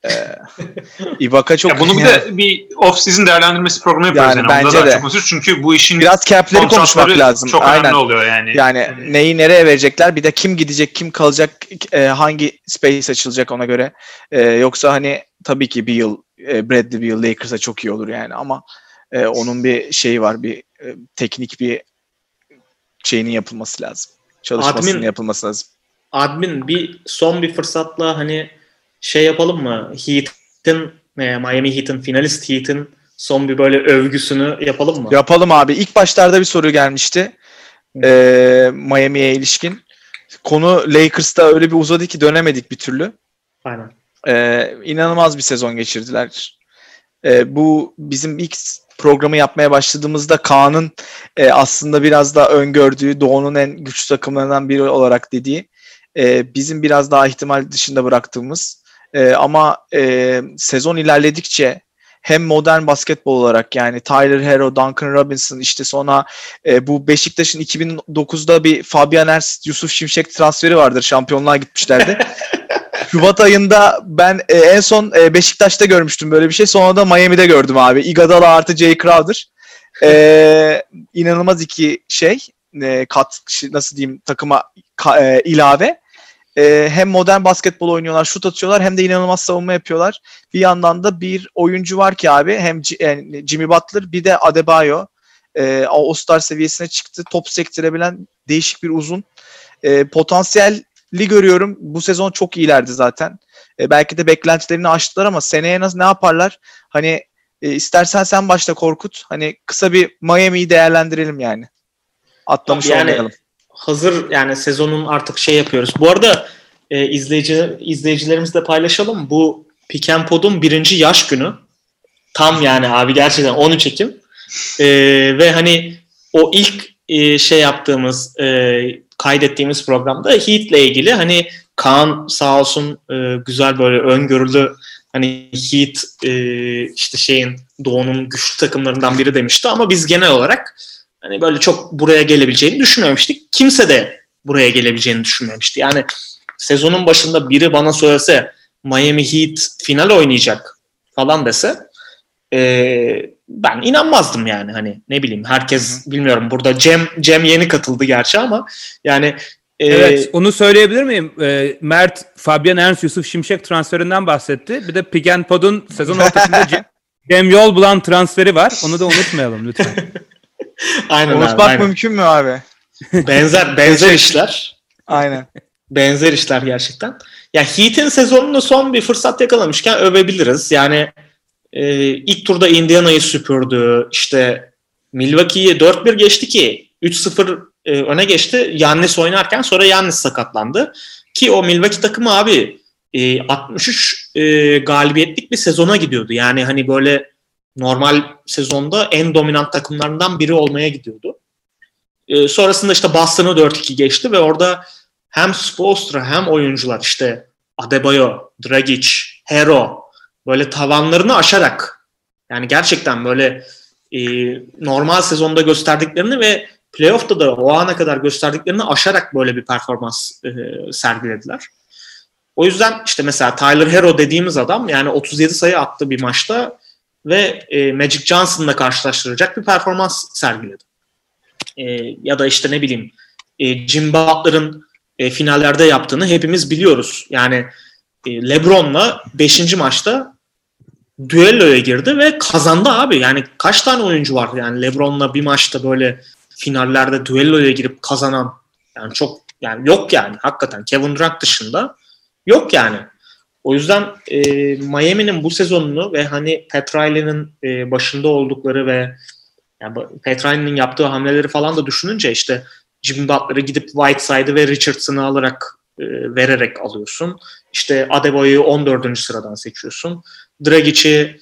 Ee, [LAUGHS] Ibaka çok ya bunu bir de bir off season değerlendirmesi programı yapıyoruz yani, yani. bence de. Çok çünkü bu işin biraz cap'leri konuşmak lazım. Çok Aynen. önemli oluyor yani. Yani neyi nereye verecekler bir de kim gidecek kim kalacak e, hangi space açılacak ona göre. E, yoksa hani tabii ki bir yıl e, Bradley yıl Lakers'a çok iyi olur yani ama e, onun bir şeyi var bir e, teknik bir şeyinin yapılması lazım. Çalışmasının admin, yapılması lazım. Admin bir son bir fırsatla hani şey yapalım mı? Heat'in e, Miami Heat'in finalist Heat'in son bir böyle övgüsünü yapalım mı? Yapalım abi. İlk başlarda bir soru gelmişti. Ee, Miami'ye ilişkin. Konu Lakers'ta öyle bir uzadı ki dönemedik bir türlü. Aynen. Ee, inanılmaz bir sezon geçirdiler. Ee, bu bizim ilk programı yapmaya başladığımızda Kaan'ın e, aslında biraz daha öngördüğü Doğu'nun en güçlü takımlarından biri olarak dediği e, bizim biraz daha ihtimal dışında bıraktığımız e, ama e, sezon ilerledikçe hem modern basketbol olarak yani Tyler Hero, Duncan Robinson işte sonra e, bu Beşiktaş'ın 2009'da bir Fabian Ernst, Yusuf Şimşek transferi vardır. Şampiyonluğa gitmişlerdi. [LAUGHS] Şubat ayında ben e, en son e, Beşiktaş'ta görmüştüm böyle bir şey. Sonra da Miami'de gördüm abi. Iguodala artı Jay Crowder. E, [LAUGHS] inanılmaz iki şey. E, kat nasıl diyeyim takıma ka, e, ilave e, hem modern basketbol oynuyorlar, şut atıyorlar hem de inanılmaz savunma yapıyorlar. Bir yandan da bir oyuncu var ki abi hem yani Jimmy Butler bir de Adebayo e, All-Star seviyesine çıktı. Top sektirebilen değişik bir uzun. E, potansiyelli görüyorum. Bu sezon çok iyilerdi zaten. E, belki de beklentilerini aştılar ama seneye nasıl ne yaparlar? Hani e, istersen sen başla Korkut. Hani kısa bir Miami'yi değerlendirelim yani. Atlamış yani, olmayalım hazır yani sezonun artık şey yapıyoruz. Bu arada e, izleyici izleyicilerimizle paylaşalım. Bu Pick Pod'un birinci yaş günü. Tam yani abi gerçekten 13 Ekim. E, ve hani o ilk e, şey yaptığımız e, kaydettiğimiz programda Heat ile ilgili hani Kaan sağ olsun e, güzel böyle öngörülü hani Heat e, işte şeyin Doğu'nun güçlü takımlarından biri demişti ama biz genel olarak hani böyle çok buraya gelebileceğini düşünmemiştik. Kimse de buraya gelebileceğini düşünmemişti. Yani sezonun başında biri bana söylese Miami Heat final oynayacak falan dese e, ben inanmazdım yani hani ne bileyim herkes bilmiyorum burada Cem Cem yeni katıldı gerçi ama yani e, Evet onu söyleyebilir miyim? E, Mert Fabian Ernst Yusuf Şimşek transferinden bahsetti. Bir de Pig Pod'un sezon ortasında [LAUGHS] Cem, Cem Yol bulan transferi var. Onu da unutmayalım lütfen. [LAUGHS] aynen Unutmak abi, aynen. mümkün mü abi? Benzer benzer işler. Aynen. Benzer işler gerçekten. Ya Heat'in sezonunu son bir fırsat yakalamışken övebiliriz. Yani e, ilk turda Indiana'yı süpürdü. İşte Milwaukee'yi 4-1 geçti ki 3-0 e, öne geçti. Yannis oynarken sonra Yannis sakatlandı. Ki o Milwaukee takımı abi e, 63 e, galibiyetlik bir sezona gidiyordu. Yani hani böyle normal sezonda en dominant takımlarından biri olmaya gidiyordu. E, sonrasında işte Boston'ı 4-2 geçti ve orada hem Spoelstra hem oyuncular işte Adebayo, Dragic, Hero böyle tavanlarını aşarak yani gerçekten böyle e, normal sezonda gösterdiklerini ve playoff'ta da o ana kadar gösterdiklerini aşarak böyle bir performans e, sergilediler. O yüzden işte mesela Tyler Hero dediğimiz adam yani 37 sayı attı bir maçta ve e, Magic Johnson'la karşılaştıracak bir performans sergiledi. E, ya da işte ne bileyim e, Jim Butler'ın e, finallerde yaptığını hepimiz biliyoruz. Yani e, LeBron'la 5. maçta düelloya girdi ve kazandı abi. Yani kaç tane oyuncu var yani LeBron'la bir maçta böyle finallerde düelloya girip kazanan yani çok yani yok yani hakikaten Kevin Durant dışında yok yani. O yüzden e, Miami'nin bu sezonunu ve hani Pat Riley'nin e, başında oldukları ve yani Pat Riley'nin yaptığı hamleleri falan da düşününce işte Jimmy Butler'ı gidip Whiteside'ı ve Richardson'ı alarak e, vererek alıyorsun. İşte Adebayo'yu 14. sıradan seçiyorsun. Dragic'i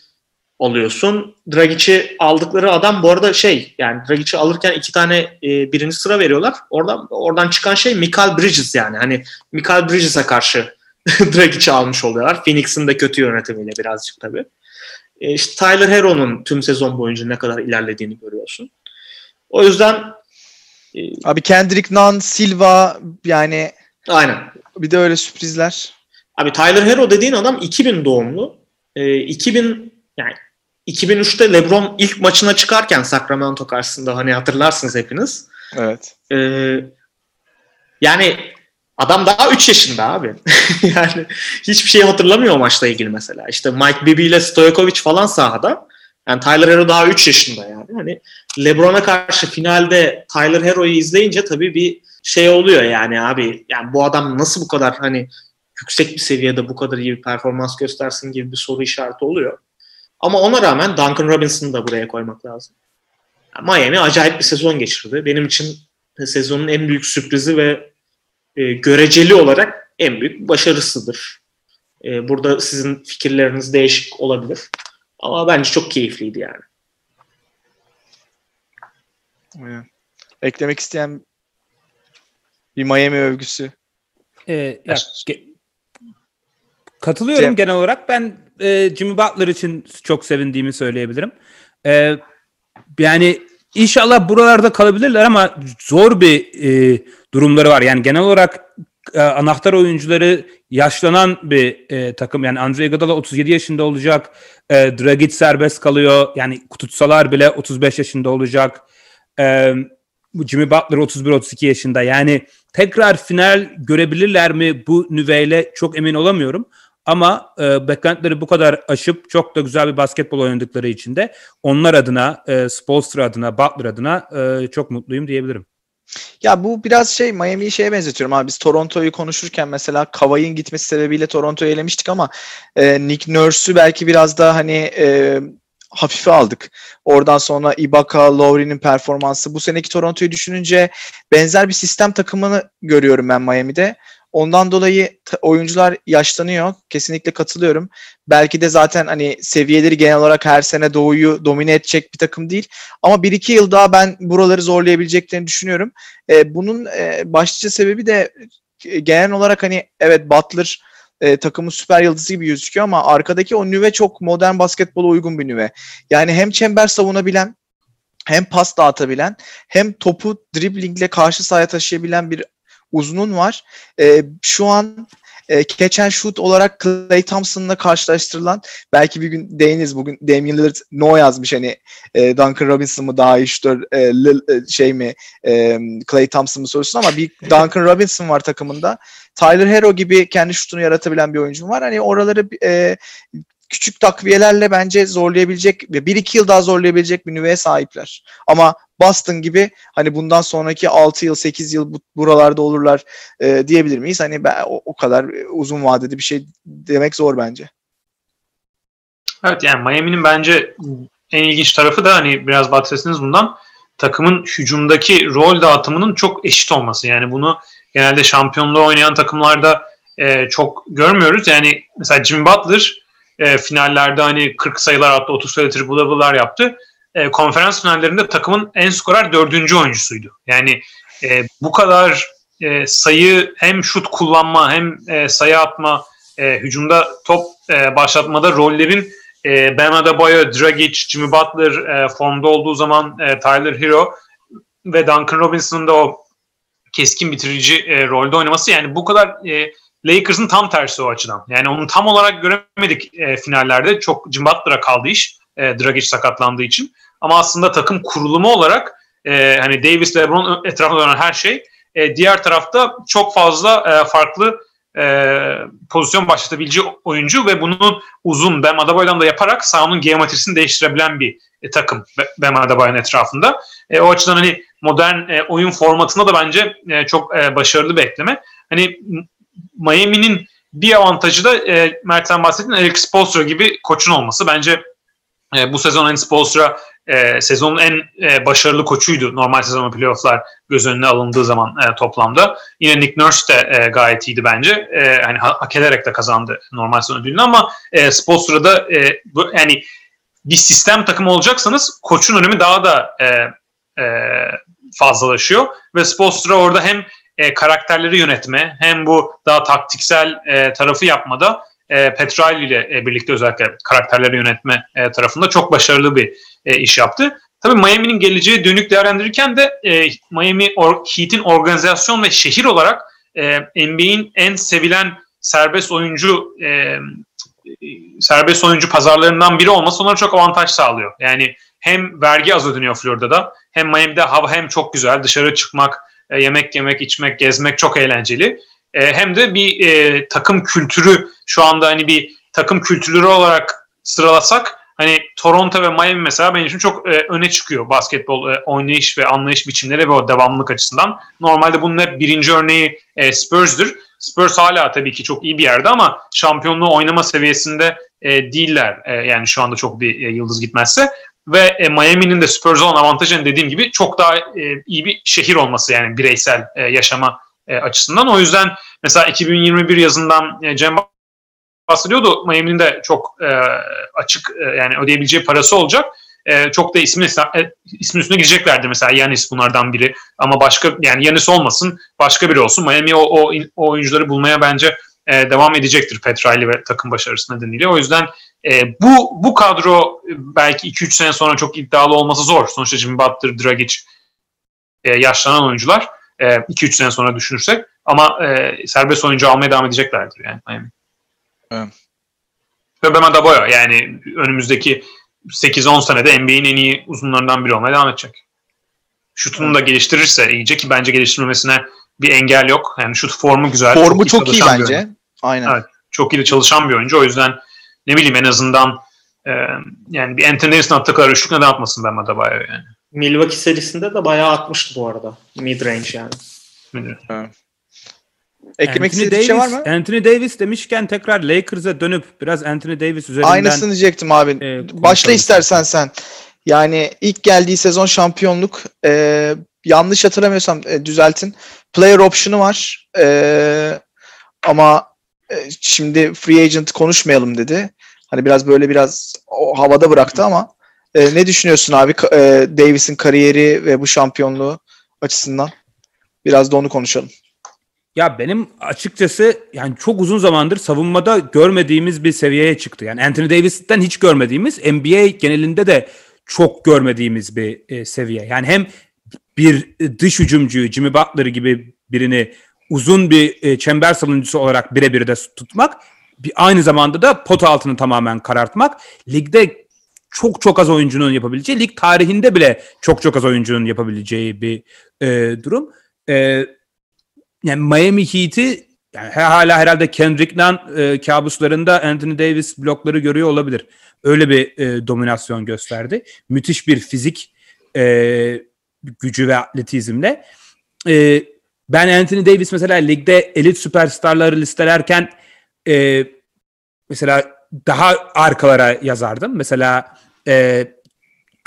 alıyorsun. Dragic'i aldıkları adam bu arada şey yani Dragic'i alırken iki tane e, birinci sıra veriyorlar. Oradan oradan çıkan şey Michael Bridges yani. Hani Michael Bridges'e karşı [LAUGHS] Dragic'i almış oluyorlar. Phoenix'in de kötü yönetimiyle birazcık tabii. E, işte Tyler Hero'nun tüm sezon boyunca ne kadar ilerlediğini görüyorsun. O yüzden e, Abi Kendrick Nunn, Silva yani Aynen. Bir de öyle sürprizler. Abi Tyler Hero dediğin adam 2000 doğumlu. E, 2000 yani 2003'te LeBron ilk maçına çıkarken Sacramento karşısında hani hatırlarsınız hepiniz. Evet. E, yani adam daha 3 yaşında abi. [LAUGHS] yani hiçbir şey hatırlamıyor o maçla ilgili mesela. İşte Mike Bibby ile Stojkovic falan sahada. Yani Tyler Hero daha 3 yaşında yani. Hani LeBron'a karşı finalde Tyler Hero'yu izleyince tabii bir şey oluyor yani abi. Yani bu adam nasıl bu kadar hani yüksek bir seviyede bu kadar iyi bir performans göstersin gibi bir soru işareti oluyor. Ama ona rağmen Duncan Robinson'ı da buraya koymak lazım. Miami acayip bir sezon geçirdi. Benim için sezonun en büyük sürprizi ve e, göreceli olarak en büyük başarısıdır. E, burada sizin fikirleriniz değişik olabilir. Ama bence çok keyifliydi yani. Evet. Eklemek isteyen bir Miami övgüsü. Ee, ya, ge- katılıyorum Cem. genel olarak. Ben e, Jimmy Butler için çok sevindiğimi söyleyebilirim. E, yani inşallah buralarda kalabilirler ama zor bir e, durumları var. Yani genel olarak e, anahtar oyuncuları yaşlanan bir e, takım. Yani Andre Iguodala 37 yaşında olacak. E, Dragic serbest kalıyor. Yani tutsalar bile 35 yaşında olacak. E, Jimmy Butler 31-32 yaşında. Yani tekrar final görebilirler mi bu nüveyle çok emin olamıyorum. Ama e, beklentileri bu kadar aşıp çok da güzel bir basketbol oynadıkları için de onlar adına, e, Spolstra adına, Butler adına e, çok mutluyum diyebilirim. Ya bu biraz şey Miami'yi şeye benzetiyorum abi. Biz Toronto'yu konuşurken mesela Kavai'nin gitmesi sebebiyle Toronto'yu elemiştik ama e, Nick Nurse'ü belki biraz daha hani e, hafife aldık. Oradan sonra Ibaka, Lowry'nin performansı. Bu seneki Toronto'yu düşününce benzer bir sistem takımını görüyorum ben Miami'de. Ondan dolayı oyuncular yaşlanıyor. Kesinlikle katılıyorum. Belki de zaten hani seviyeleri genel olarak her sene doğuyu domine edecek bir takım değil. Ama bir iki yıl daha ben buraları zorlayabileceklerini düşünüyorum. Ee, bunun e, başlıca sebebi de e, genel olarak hani evet Butler e, takımın süper yıldızı gibi gözüküyor ama arkadaki o nüve çok modern basketbola uygun bir nüve. Yani hem çember savunabilen hem pas dağıtabilen hem topu driblingle karşı sahaya taşıyabilen bir uzunun var. E, şu an e, catch and shoot olarak Clay Thompson'la karşılaştırılan belki bir gün değiniz bugün Damian Lillard no yazmış hani e, Duncan Robinson mı daha iyi şutör e, Lil, e, şey mi e, Clay Thompson mı sorusun ama bir [LAUGHS] Duncan Robinson var takımında. Tyler Hero gibi kendi şutunu yaratabilen bir oyuncu var. Hani oraları e, küçük takviyelerle bence zorlayabilecek ve bir iki yıl daha zorlayabilecek bir nüveye sahipler. Ama Boston gibi hani bundan sonraki 6 yıl 8 yıl bu, buralarda olurlar e, diyebilir miyiz? Hani ben, o, o kadar uzun vadede bir şey demek zor bence. Evet yani Miami'nin bence en ilginç tarafı da hani biraz bahsetsiniz bundan takımın hücumdaki rol dağıtımının çok eşit olması. Yani bunu genelde şampiyonluğu oynayan takımlarda e, çok görmüyoruz. Yani mesela Jimmy Butler e, finallerde hani 40 sayılar attı, 30 sayılı triple double'lar yaptı. E, konferans finallerinde takımın en skorer dördüncü oyuncusuydu. Yani e, bu kadar e, sayı hem şut kullanma hem e, sayı atma, e, hücumda top e, başlatmada rollerin e, Bam Adebayo, Dragic, Jimmy Butler e, formda olduğu zaman e, Tyler Hero ve Duncan Robinson'ın da o keskin bitirici e, rolde oynaması yani bu kadar e, Lakers'ın tam tersi o açıdan. Yani onu tam olarak göremedik e, finallerde. Çok Jim kaldı iş. E, Dragic sakatlandığı için. Ama aslında takım kurulumu olarak e, hani Davis, LeBron etrafında dönen her şey. E, diğer tarafta çok fazla e, farklı e, pozisyon başlatabileceği oyuncu ve bunu uzun Bam Adebayo'dan da yaparak sahanın geometrisini değiştirebilen bir e, takım Bam Adebayo'nun etrafında. E, o açıdan hani modern e, oyun formatında da bence e, çok e, başarılı bir ekleme. Hani Miami'nin bir avantajı da e, Mert'ten bahsettiğin Eric Spoelstra gibi koçun olması. Bence e, bu sezon Eric Spoelstra e, sezonun en e, başarılı koçuydu normal sezon playofflar göz önüne alındığı zaman e, toplamda. Yine Nick Nurse de e, gayet iyiydi bence. E, hani hak ederek de kazandı normal sezon ödülünü ama e, Spoelstra'da e, bu, yani bir sistem takımı olacaksanız koçun önemi daha da e, e, fazlalaşıyor ve Spoelstra orada hem e, karakterleri yönetme hem bu daha taktiksel e, tarafı yapmada e, Petrali ile e, birlikte özellikle karakterleri yönetme e, tarafında çok başarılı bir e, iş yaptı. Tabii Miami'nin geleceği dönük değerlendirirken de e, Miami or, Heat'in organizasyon ve şehir olarak e, NBA'in en sevilen serbest oyuncu e, serbest oyuncu pazarlarından biri olması onlara çok avantaj sağlıyor. Yani hem vergi az ödeniyor Florida'da hem Miami'de hava hem çok güzel dışarı çıkmak, e, yemek yemek, içmek, gezmek çok eğlenceli. E, hem de bir e, takım kültürü şu anda hani bir takım kültürü olarak sıralasak hani Toronto ve Miami mesela benim için çok öne çıkıyor basketbol oynayış ve anlayış biçimleri ve o devamlılık açısından. Normalde bunun hep birinci örneği e, Spurs'dur. Spurs hala tabii ki çok iyi bir yerde ama şampiyonluğu oynama seviyesinde e, değiller. E, yani şu anda çok bir e, yıldız gitmezse. Ve e, Miami'nin de Spurs'a olan avantajı dediğim gibi çok daha e, iyi bir şehir olması yani bireysel e, yaşama e, açısından. O yüzden mesela 2021 yazından e, Cem bahsediyordu. Miami'nin de çok e, açık e, yani ödeyebileceği parası olacak. E, çok da ismi e, ismin üstüne gireceklerdi mesela Yanis bunlardan biri. Ama başka yani Yanis olmasın başka biri olsun. Miami o, o, o oyuncuları bulmaya bence e, devam edecektir Petrali ve takım başarısı nedeniyle. O yüzden e, bu bu kadro belki 2-3 sene sonra çok iddialı olması zor. Sonuçta Jimmy Butler, Dragic e, yaşlanan oyuncular. 2-3 e, sene sonra düşünürsek. Ama e, serbest oyuncu almaya devam edeceklerdir yani Miami. Evet. Ve Bema Daboya yani önümüzdeki 8-10 senede NBA'in en iyi uzunlarından biri olmaya devam edecek. Şutunu evet. da geliştirirse iyice ki bence geliştirmesine bir engel yok. Yani şut formu güzel. Formu çok, çok iyi, bence. Aynen. Evet, çok iyi de çalışan bir oyuncu. O yüzden ne bileyim en azından e, yani bir Anthony Davis'in attığı kadar üçlük neden atmasın Bema Daboya yani. Milwaukee serisinde de bayağı atmıştı bu arada. Mid range yani. Evet. Eklemek istediğin bir şey var mı? Anthony Davis demişken tekrar Lakers'a dönüp biraz Anthony Davis üzerinden... Aynısını diyecektim abi. E, Başla istersen sen. Yani ilk geldiği sezon şampiyonluk e, yanlış hatırlamıyorsam e, düzeltin. Player option'ı var. E, ama e, şimdi free agent konuşmayalım dedi. Hani biraz böyle biraz o havada bıraktı ama e, ne düşünüyorsun abi e, Davis'in kariyeri ve bu şampiyonluğu açısından? Biraz da onu konuşalım. Ya benim açıkçası yani çok uzun zamandır savunmada görmediğimiz bir seviyeye çıktı. Yani Anthony Davis'ten hiç görmediğimiz, NBA genelinde de çok görmediğimiz bir e, seviye. Yani hem bir dış hücumcuyu Jimmy Butler gibi birini uzun bir e, çember savunucusu olarak birebir de tutmak, bir aynı zamanda da pot altını tamamen karartmak. Ligde çok çok az oyuncunun yapabileceği, lig tarihinde bile çok çok az oyuncunun yapabileceği bir e, durum. E, yani Miami Heat'i yani hala herhalde Kendrick Nunn e, kabuslarında Anthony Davis blokları görüyor olabilir. Öyle bir e, dominasyon gösterdi. Müthiş bir fizik e, gücü ve atletizmle. E, ben Anthony Davis mesela ligde elit süperstarları listelerken e, mesela daha arkalara yazardım. Mesela e,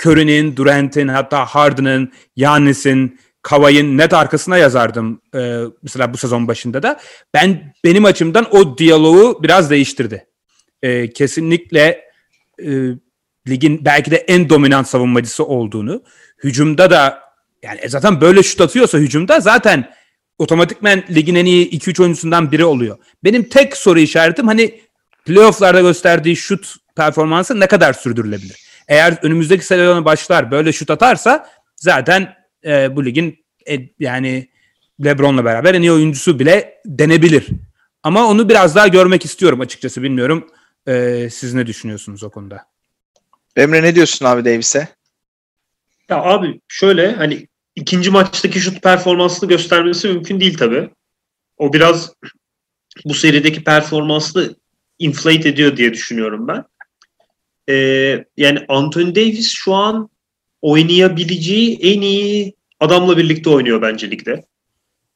Curry'nin, Durant'in hatta Harden'ın, Giannis'in, Kavay'ın net arkasına yazardım e, mesela bu sezon başında da. Ben benim açımdan o diyaloğu biraz değiştirdi. E, kesinlikle e, ligin belki de en dominant savunmacısı olduğunu, hücumda da yani e, zaten böyle şut atıyorsa hücumda zaten otomatikmen ligin en iyi 2-3 oyuncusundan biri oluyor. Benim tek soru işaretim hani playofflarda gösterdiği şut performansı ne kadar sürdürülebilir? Eğer önümüzdeki sezona başlar böyle şut atarsa zaten e, bu ligin e, yani LeBron'la beraber en iyi oyuncusu bile denebilir. Ama onu biraz daha görmek istiyorum açıkçası bilmiyorum. E, siz ne düşünüyorsunuz o konuda? Emre ne diyorsun abi Davis'e? Ya abi şöyle hani ikinci maçtaki şut performansını göstermesi mümkün değil tabi. O biraz bu serideki performansını inflate ediyor diye düşünüyorum ben. Ee, yani Anthony Davis şu an oynayabileceği en iyi adamla birlikte oynuyor bence ligde.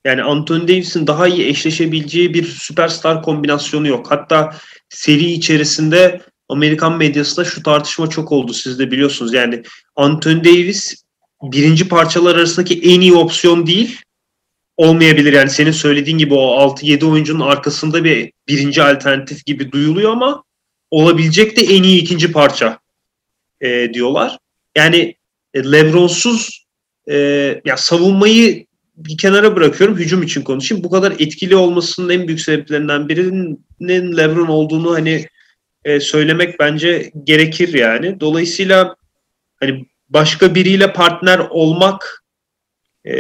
Yani Anthony Davis'in daha iyi eşleşebileceği bir süperstar kombinasyonu yok. Hatta seri içerisinde Amerikan medyasında şu tartışma çok oldu. Siz de biliyorsunuz. Yani Anthony Davis birinci parçalar arasındaki en iyi opsiyon değil. Olmayabilir yani senin söylediğin gibi o 6-7 oyuncunun arkasında bir birinci alternatif gibi duyuluyor ama olabilecek de en iyi ikinci parça e, diyorlar. Yani e, Lebron'suz e, ya savunmayı bir kenara bırakıyorum. Hücum için konuşayım. Bu kadar etkili olmasının en büyük sebeplerinden birinin Lebron olduğunu hani e, söylemek bence gerekir yani. Dolayısıyla hani başka biriyle partner olmak e,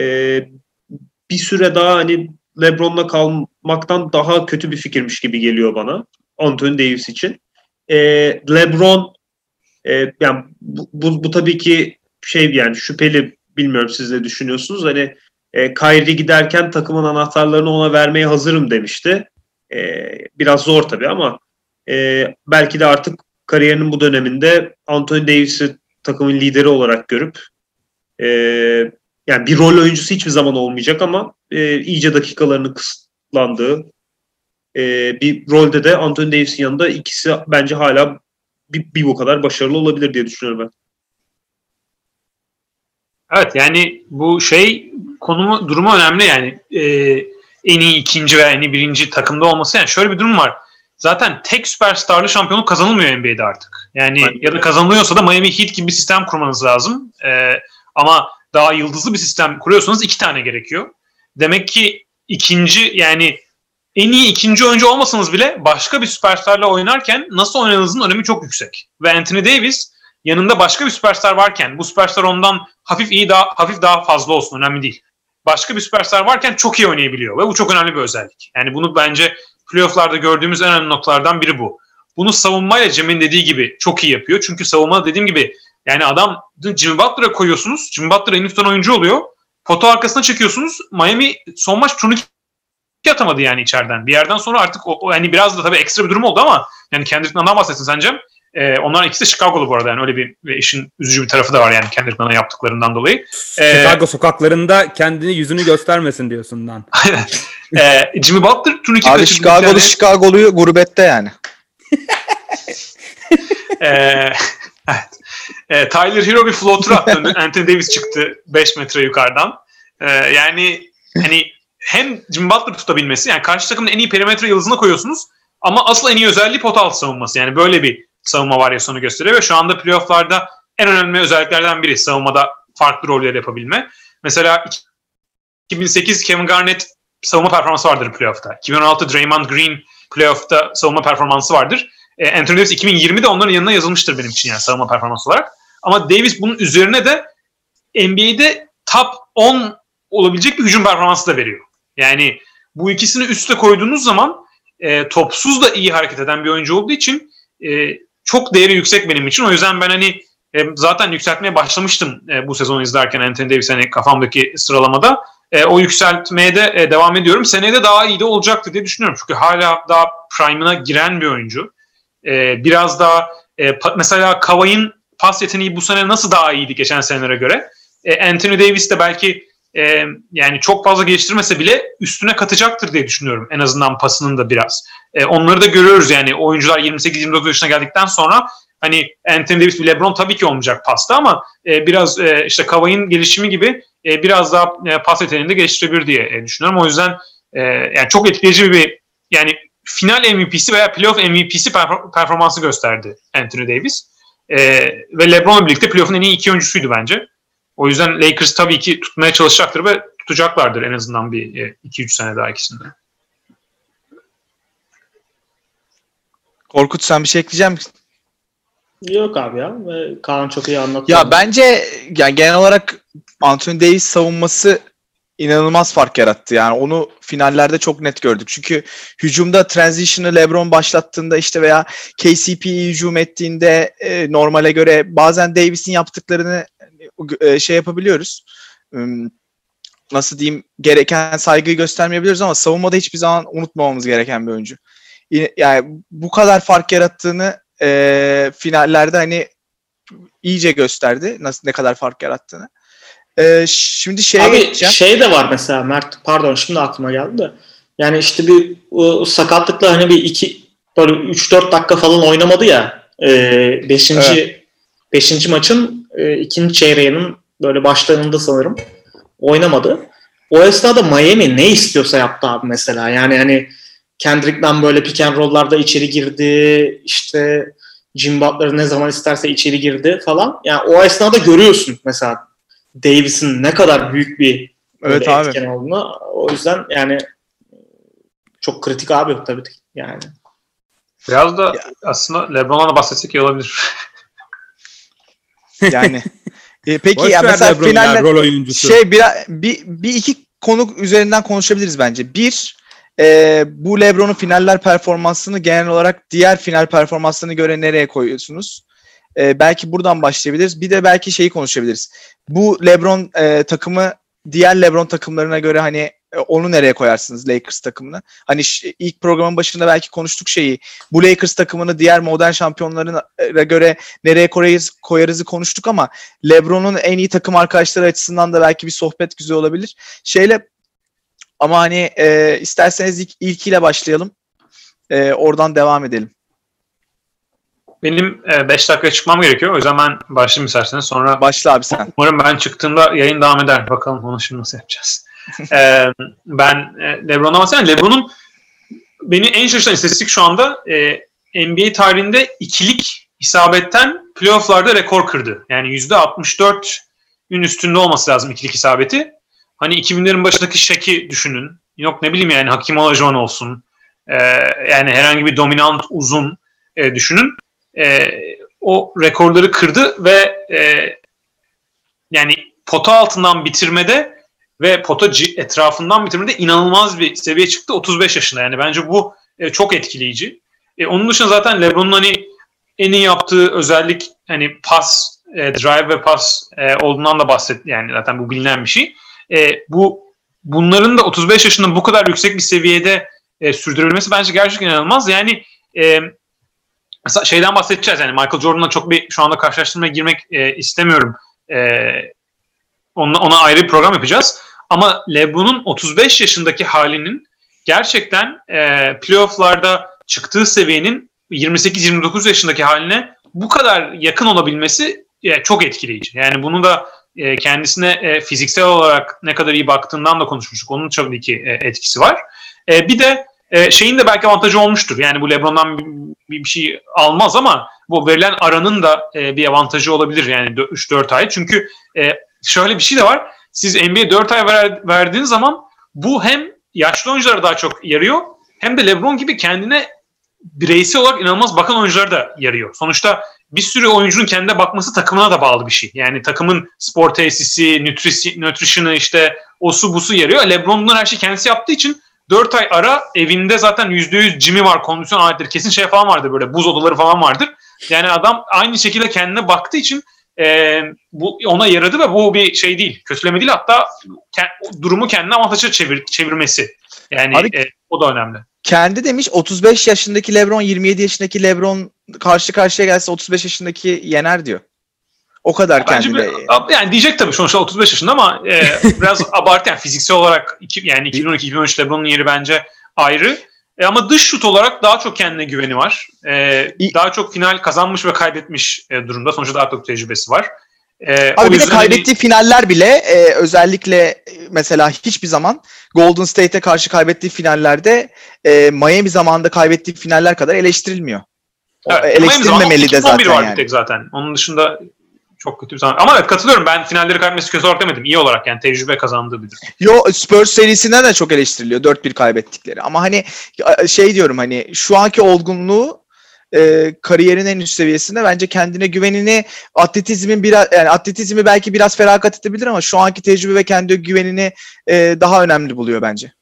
bir süre daha hani LeBron'la kalmaktan daha kötü bir fikirmiş gibi geliyor bana. Anthony Davis için. E, LeBron e, yani bu, bu, bu tabii ki şey yani şüpheli bilmiyorum siz ne düşünüyorsunuz. Hani e, Kyrie giderken takımın anahtarlarını ona vermeye hazırım demişti. E, biraz zor tabii ama e, belki de artık kariyerinin bu döneminde Anthony Davis'i takımın lideri olarak görüp e, yani bir rol oyuncusu hiçbir zaman olmayacak ama e, iyice dakikalarını kısıtlandığı e, bir rolde de Anthony Davis'in yanında ikisi bence hala bir, bir bu kadar başarılı olabilir diye düşünüyorum ben. Evet yani bu şey konumu durumu önemli yani e, en iyi ikinci veya en iyi birinci takımda olması yani şöyle bir durum var. Zaten tek süperstarlı şampiyonluk kazanılmıyor NBA'de artık. Yani Aynen. ya da kazanılıyorsa da Miami Heat gibi bir sistem kurmanız lazım. E, ama daha yıldızlı bir sistem kuruyorsanız iki tane gerekiyor. Demek ki ikinci yani en iyi ikinci oyuncu olmasanız bile başka bir süperstarla oynarken nasıl oynadığınızın önemi çok yüksek. Ve Anthony Davis yanında başka bir süperstar varken bu süperstar ondan hafif iyi daha hafif daha fazla olsun önemli değil. Başka bir süperstar varken çok iyi oynayabiliyor ve bu çok önemli bir özellik. Yani bunu bence playofflarda gördüğümüz en önemli noktalardan biri bu. Bunu savunmayla Cem'in dediği gibi çok iyi yapıyor. Çünkü savunma dediğim gibi yani adam Jimmy Butler'a koyuyorsunuz. Jimmy Butler en tutan oyuncu oluyor. Foto arkasına çekiyorsunuz. Miami son maç turnike atamadı yani içeriden. Bir yerden sonra artık o, o yani biraz da tabii ekstra bir durum oldu ama yani Kendrick Nunn'dan bahsetsin sen. Ee, onların ikisi de Chicago'lu bu arada yani öyle bir işin üzücü bir tarafı da var yani Kendrick yaptıklarından dolayı. Ee, Chicago sokaklarında kendini yüzünü göstermesin diyorsun lan. [LAUGHS] ee, Jimmy Butler turnike Abi Chicago'lu yani. Chicago'lu gurbette yani. [LAUGHS] ee, evet. Ee, Tyler Hero bir floater attı. [LAUGHS] Anthony Davis çıktı 5 metre yukarıdan. Ee, yani hani hem Jimmy Butler tutabilmesi yani karşı takımın en iyi perimetre yıldızına koyuyorsunuz ama asıl en iyi özelliği pot altı savunması. Yani böyle bir savunma varyasyonu gösteriyor ve şu anda playofflarda en önemli özelliklerden biri savunmada farklı roller yapabilme. Mesela 2008 Kevin Garnett savunma performansı vardır playoff'ta. 2016 Draymond Green playoff'ta savunma performansı vardır. E, Anthony Davis 2020'de onların yanına yazılmıştır benim için yani savunma performansı olarak. Ama Davis bunun üzerine de NBA'de top 10 olabilecek bir hücum performansı da veriyor. Yani bu ikisini üste koyduğunuz zaman e, topsuz da iyi hareket eden bir oyuncu olduğu için e, çok değeri yüksek benim için. O yüzden ben hani e, zaten yükseltmeye başlamıştım e, bu sezonu izlerken Anthony Davis hani kafamdaki sıralamada. E, o yükseltmeye de e, devam ediyorum. Seneye de daha iyi de olacaktı diye düşünüyorum. Çünkü hala daha prime'ına giren bir oyuncu. E, biraz daha e, mesela Kavay'ın pas yeteneği bu sene nasıl daha iyiydi geçen senelere göre? E, Anthony Davis de belki e, yani çok fazla geliştirmese bile üstüne katacaktır diye düşünüyorum. En azından pasının da biraz. E, onları da görüyoruz yani oyuncular 28-29 yaşına geldikten sonra hani Anthony Davis LeBron tabii ki olmayacak pasta ama e, biraz e, işte Kavay'ın gelişimi gibi e, biraz daha e, pas yeteneğini de geliştirebilir diye e, düşünüyorum. O yüzden e, yani çok etkileyici bir yani final MVP'si veya playoff MVP'si perfor- performansı gösterdi Anthony Davis. E, ve LeBron'la birlikte playoff'un en iyi iki oyuncusuydu bence. O yüzden Lakers tabii ki tutmaya çalışacaktır ve tutacaklardır en azından bir 2-3 sene daha ikisinde. Korkut sen bir şey ekleyecek misin? Yok abi ya. Ve Kaan çok iyi anlattı. Ya bence yani genel olarak Anthony Davis savunması inanılmaz fark yarattı. Yani onu finallerde çok net gördük. Çünkü hücumda transition'ı LeBron başlattığında işte veya KCP hücum ettiğinde e, normale göre bazen Davis'in yaptıklarını e, şey yapabiliyoruz. Nasıl diyeyim gereken saygıyı göstermeyebiliriz ama savunmada hiçbir zaman unutmamamız gereken bir oyuncu. Yani bu kadar fark yarattığını e, finallerde hani iyice gösterdi nasıl ne kadar fark yarattığını. E, şimdi şeye Abi geçeceğim. şey de var mesela Mert pardon şimdi aklıma geldi de. Yani işte bir o, sakatlıkla hani bir iki böyle 3-4 dakika falan oynamadı ya. E, beşinci, beşinci maçın e, ikinci çeyreğinin böyle başlarında sanırım oynamadı. O esnada Miami ne istiyorsa yaptı abi mesela. Yani hani Kendrick'den böyle pick and roll'larda içeri girdi. İşte Jim Butler ne zaman isterse içeri girdi falan. Yani o esnada görüyorsun mesela Davis'in ne kadar büyük bir Evet abi. etken olduğunu. O yüzden yani çok kritik abi tabii ki yani. Biraz da aslında LeBron'a da bahsetsek iyi olabilir. [LAUGHS] Yani. E, peki Boş ya mesela LeBron ya, finaller rol oyuncusu. şey bir, bir, bir iki konu üzerinden konuşabiliriz bence. Bir, e, bu LeBron'un finaller performansını genel olarak diğer final performanslarına göre nereye koyuyorsunuz? E, belki buradan başlayabiliriz. Bir de belki şeyi konuşabiliriz. Bu LeBron e, takımı diğer LeBron takımlarına göre hani onu nereye koyarsınız Lakers takımını? Hani ilk programın başında belki konuştuk şeyi. Bu Lakers takımını diğer modern şampiyonlarına göre nereye koyarız, koyarızı konuştuk ama LeBron'un en iyi takım arkadaşları açısından da belki bir sohbet güzel olabilir. Şeyle ama hani e, isterseniz ilk, ilkiyle başlayalım. E, oradan devam edelim. Benim 5 dakikaya çıkmam gerekiyor. O yüzden ben başlayayım isterseniz. Sonra Başla abi sen. umarım ben çıktığımda yayın devam eder. Bakalım onu şimdi nasıl yapacağız. Ee, ben e, LeBron'a bahsedeyim. LeBron'un beni en şaşırtan istatistik şu anda e, NBA tarihinde ikilik isabetten playofflarda rekor kırdı. Yani %64'ün üstünde olması lazım ikilik isabeti. Hani 2000'lerin başındaki Shaq'i düşünün. Yok ne bileyim yani Hakim Olajuwon olsun. Ee, yani herhangi bir dominant uzun e, düşünün. E, o rekorları kırdı ve e, yani pota altından bitirmede ve pota etrafından bitirmede inanılmaz bir seviye çıktı 35 yaşında. Yani bence bu e, çok etkileyici. E, onun dışında zaten LeBron'un hani en iyi yaptığı özellik hani pas, e, drive ve pas e, olduğundan da bahset. Yani zaten bu bilinen bir şey. E, bu bunların da 35 yaşında bu kadar yüksek bir seviyede e, sürdürülmesi bence gerçekten inanılmaz. Yani e, mesela şeyden bahsedeceğiz yani Michael Jordan'la çok bir şu anda karşılaştırmaya girmek e, istemiyorum. E, ona, ona ayrı bir program yapacağız. Ama LeBron'un 35 yaşındaki halinin gerçekten e, playofflarda çıktığı seviyenin 28-29 yaşındaki haline bu kadar yakın olabilmesi e, çok etkileyici. Yani bunu da e, kendisine e, fiziksel olarak ne kadar iyi baktığından da konuşmuştuk. Onun tabii ki e, etkisi var. E, bir de e, şeyin de belki avantajı olmuştur. Yani bu LeBron'dan bir, bir şey almaz ama bu verilen aranın da e, bir avantajı olabilir yani 3-4 ay. Çünkü e, şöyle bir şey de var. Siz NBA 4 ay ver, verdiğiniz zaman bu hem yaşlı oyunculara daha çok yarıyor hem de LeBron gibi kendine bireysel olarak inanılmaz bakan oyunculara da yarıyor. Sonuçta bir sürü oyuncunun kendine bakması takımına da bağlı bir şey. Yani takımın spor tesisi, nutrition'ı işte osu busu yarıyor. LeBron bunları her şeyi kendisi yaptığı için 4 ay ara evinde zaten %100 Jimmy var, kondisyon aletleri. Kesin şey falan vardır böyle buz odaları falan vardır. Yani adam aynı şekilde kendine baktığı için e, bu ona yaradı ve bu bir şey değil. Kötüleme değil hatta ke- durumu kendine avantaja çevir, çevirmesi. Yani Abi- e, o da önemli. Kendi demiş 35 yaşındaki LeBron 27 yaşındaki LeBron karşı karşıya gelse 35 yaşındaki yener diyor. O kadar Bence kendine. bir, yani diyecek tabii sonuçta 35 yaşında ama e, [LAUGHS] biraz abartı yani fiziksel olarak iki, yani 2012-2013 LeBron'un yeri bence ayrı. E, ama dış şut olarak daha çok kendine güveni var. E, daha çok final kazanmış ve kaybetmiş e, durumda. Sonuçta daha çok tecrübesi var. E, Abi o bir de hani- kaybettiği finaller bile e, özellikle e, mesela hiçbir zaman Golden State'e karşı kaybettiği finallerde e, Miami zamanında kaybettiği finaller kadar eleştirilmiyor. Evet, e, eleştirilmemeli de zamanı 11 zaten var bir tek zaten. Onun dışında çok kötü bir zaman. Ama evet katılıyorum. Ben finalleri kaybetmesi kötü olarak demedim. İyi olarak yani tecrübe kazandığı bir durum. Yo Spurs serisinden de çok eleştiriliyor 4-1 kaybettikleri. Ama hani şey diyorum hani şu anki olgunluğu e, kariyerin en üst seviyesinde bence kendine güvenini atletizmin biraz yani atletizmi belki biraz feragat edebilir ama şu anki tecrübe ve kendi güvenini e, daha önemli buluyor bence.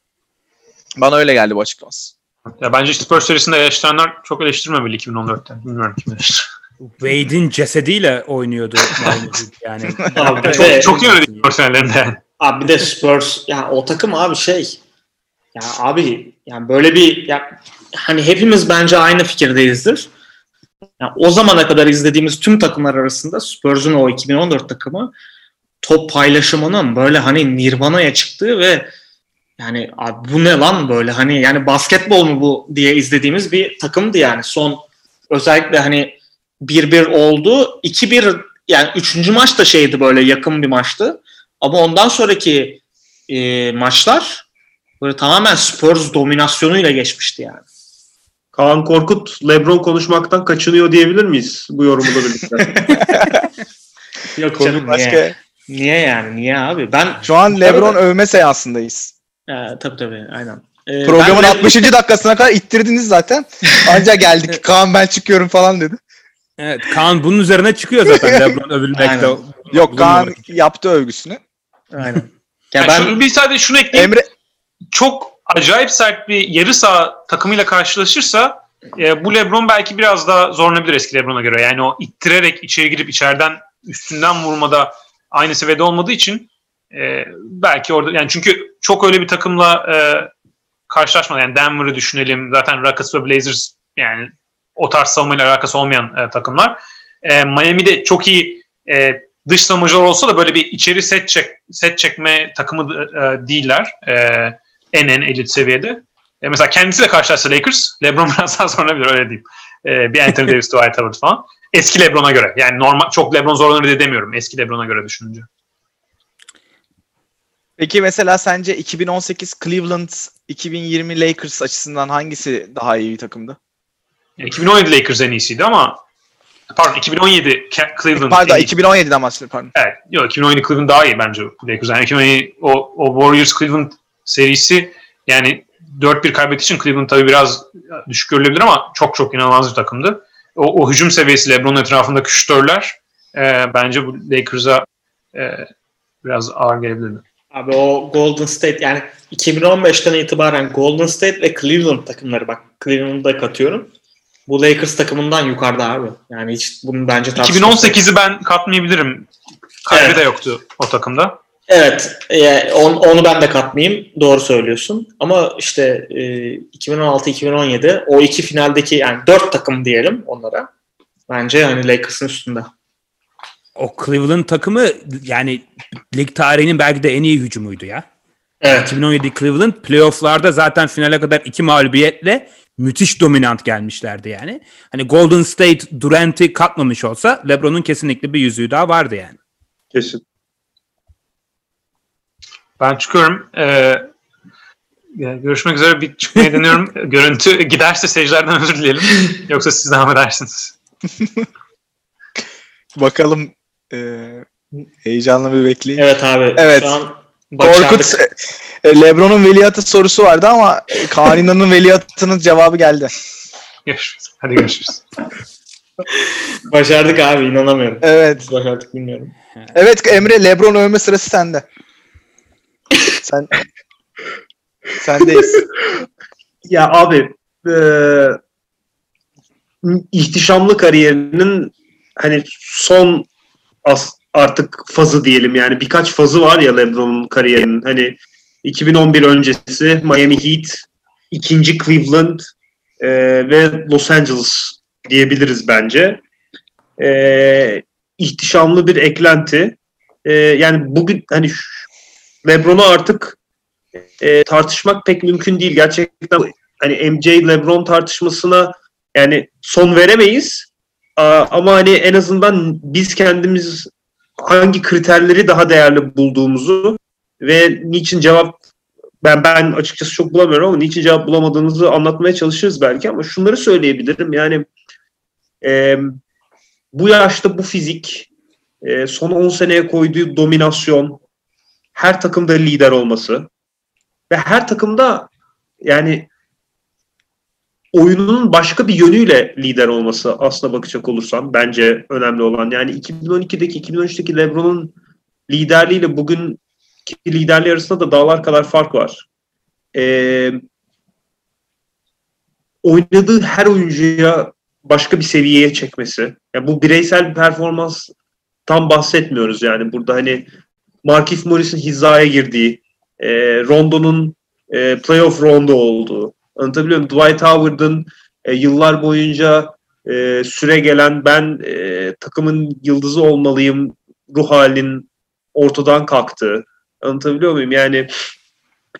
Bana öyle geldi bu açıklaması. Ya bence Spurs serisinde eleştirenler çok eleştirmemeli 2014'te. Bilmiyorum kim eleştirir. Wade'in cesediyle oynuyordu. [LAUGHS] Yani. Abi Çok, çok iyi oynadı Spurs finallerinde yani. abi bir de Spurs ya o takım abi şey ya abi yani böyle bir ya hani hepimiz bence aynı fikirdeyizdir. Ya o zamana kadar izlediğimiz tüm takımlar arasında Spurs'un o 2014 takımı top paylaşımının böyle hani Nirvana'ya çıktığı ve yani abi bu ne lan böyle hani yani basketbol mu bu diye izlediğimiz bir takımdı yani son özellikle hani 1-1 oldu 2-1 yani üçüncü maç da şeydi böyle yakın bir maçtı ama ondan sonraki e, maçlar böyle tamamen Spurs dominasyonuyla geçmişti yani. Kaan Korkut LeBron konuşmaktan kaçınıyor diyebilir miyiz bu yorumla birlikte? [LAUGHS] Yok Konu canım başka. niye? Niye yani? Niye abi? Ben Şu an LeBron övme seansındayız. e, tabii tabii aynen. E, Programın ben- 60. dakikasına kadar ittirdiniz zaten. [LAUGHS] Ancak geldik. Kaan ben çıkıyorum falan dedi. Evet, Kaan bunun üzerine çıkıyor zaten [LAUGHS] LeBron övülmekte. Aynen. Yok Kaan yaptı övgüsünü. Aynen. Ya Yani ben şunu bir sadece şunu ekleyeyim. Emre çok acayip sert bir yarı saha takımıyla karşılaşırsa e, bu LeBron belki biraz daha zorlanabilir eski LeBron'a göre. Yani o ittirerek içeri girip içeriden üstünden vurmada aynı seviyede olmadığı için e, belki orada yani çünkü çok öyle bir takımla e, karşılaşmadı. Yani Denver'ı düşünelim. Zaten Rockets ve Blazers yani o tarz savunmayla alakası olmayan e, takımlar. E, Miami'de çok iyi e, dış savunmacılar olsa da böyle bir içeri set çek set çekme takımı e, değiller. E, en en elit seviyede. E, mesela kendisiyle karşılaşsa Lakers, LeBron biraz daha zorlanabilir öyle diyeyim. E, bir Anthony Davis, Dwight Howard falan. Eski LeBron'a göre. Yani normal çok LeBron zorlanır demiyorum. Eski LeBron'a göre düşününce. Peki mesela sence 2018 Cleveland 2020 Lakers açısından hangisi daha iyi bir takımdı? Yani 2017 Lakers en iyisiydi ama pardon 2017 Ca- Cleveland Pardon en iyi. 2017'den bahsediyorum pardon. Evet. Yok 2017 Cleveland daha iyi bence Lakers. Yani 2017 o, o Warriors Cleveland serisi yani 4-1 kaybettiği için Cleveland tabii biraz düşük görülebilir ama çok çok inanılmaz bir takımdı. O, o hücum seviyesi LeBron'un etrafındaki şütörler e, bence bu Lakers'a e, biraz ağır gelebilirdi. abi o Golden State yani 2015'ten itibaren Golden State ve Cleveland takımları bak Cleveland'ı da katıyorum. Bu Lakers takımından yukarıda abi. Yani hiç bunu bence tartışması yok. 2018'i ben katmayabilirim. Kaybı Evet. da yoktu o takımda. Evet, e, on- onu ben de katmayayım. Doğru söylüyorsun. Ama işte e, 2016-2017 o iki finaldeki yani dört takım diyelim onlara. Bence hani Lakers'ın üstünde. O Cleveland takımı yani lig tarihinin belki de en iyi hücumuydu ya. Evet. 2017 Cleveland playofflarda zaten finale kadar iki mağlubiyetle müthiş dominant gelmişlerdi yani. Hani Golden State Durant'i katmamış olsa LeBron'un kesinlikle bir yüzüğü daha vardı yani. Kesin. Ben çıkıyorum. Ee, yani görüşmek üzere bir çıkmayı deniyorum. [LAUGHS] Görüntü giderse seyircilerden özür dileyelim. Yoksa siz devam edersiniz. Bakalım e, heyecanla bir bekleyin. Evet abi. Evet. Şu an başardık. Korkut e, LeBron'un veliahtı sorusu vardı ama Kaan İnan'ın veliahtının cevabı geldi. Görüşürüz. Hadi görüşürüz. Başardık abi inanamıyorum. Evet. Başardık bilmiyorum. Evet Emre LeBron övme sırası sende. Sen sendeyiz. [LAUGHS] Ya abi e, ihtişamlı kariyerinin hani son as, artık fazı diyelim yani birkaç fazı var ya LeBron'un kariyerinin hani 2011 öncesi Miami Heat, ikinci Cleveland e, ve Los Angeles diyebiliriz bence. E, ihtişamlı bir eklenti. E, yani bugün hani LeBron'u artık e, tartışmak pek mümkün değil. Gerçekten hani MJ LeBron tartışmasına yani son veremeyiz. Ama hani en azından biz kendimiz hangi kriterleri daha değerli bulduğumuzu ve niçin cevap ben ben açıkçası çok bulamıyorum ama niçin cevap bulamadığımızı anlatmaya çalışırız belki ama şunları söyleyebilirim. Yani e, bu yaşta bu fizik, e, son 10 seneye koyduğu dominasyon, her takımda lider olması ve her takımda yani oyununun başka bir yönüyle lider olması aslına bakacak olursan bence önemli olan. Yani 2012'deki 2013'teki LeBron'un liderliğiyle bugün liderliği arasında da dağlar kadar fark var. Ee, oynadığı her oyuncuya başka bir seviyeye çekmesi. Yani bu bireysel bir performans tam bahsetmiyoruz yani. Burada hani Markif Morris'in hizaya girdiği, e, Rondo'nun e, playoff Rondo olduğu, anlatabiliyor muyum? Dwight Howard'ın e, yıllar boyunca e, süre gelen ben e, takımın yıldızı olmalıyım ruh halinin ortadan kalktığı. Anlatabiliyor muyum? Yani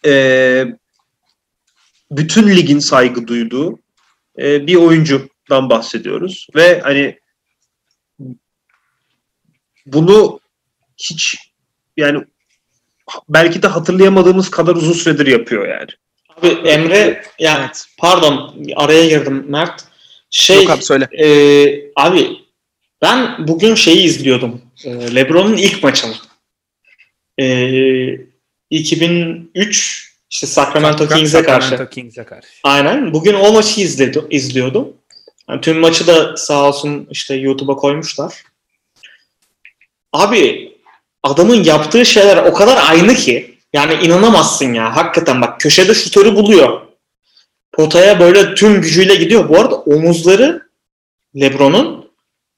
e, bütün ligin saygı duyduğu e, bir oyuncudan bahsediyoruz. Ve hani bunu hiç yani belki de hatırlayamadığımız kadar uzun süredir yapıyor yani. Abi Emre yani pardon araya girdim Mert. Şey Yok abi söyle. e, abi ben bugün şeyi izliyordum. E, LeBron'un ilk maçını. E, 2003 işte Sacramento Kings'e karşı. Sacramento Kings'e karşı. Aynen. Bugün o maçı izledi, izliyordum. Yani tüm maçı da sağ olsun işte YouTube'a koymuşlar. Abi adamın yaptığı şeyler o kadar aynı ki yani inanamazsın ya. Hakikaten bak köşede şutörü buluyor. Potaya böyle tüm gücüyle gidiyor. Bu arada omuzları LeBron'un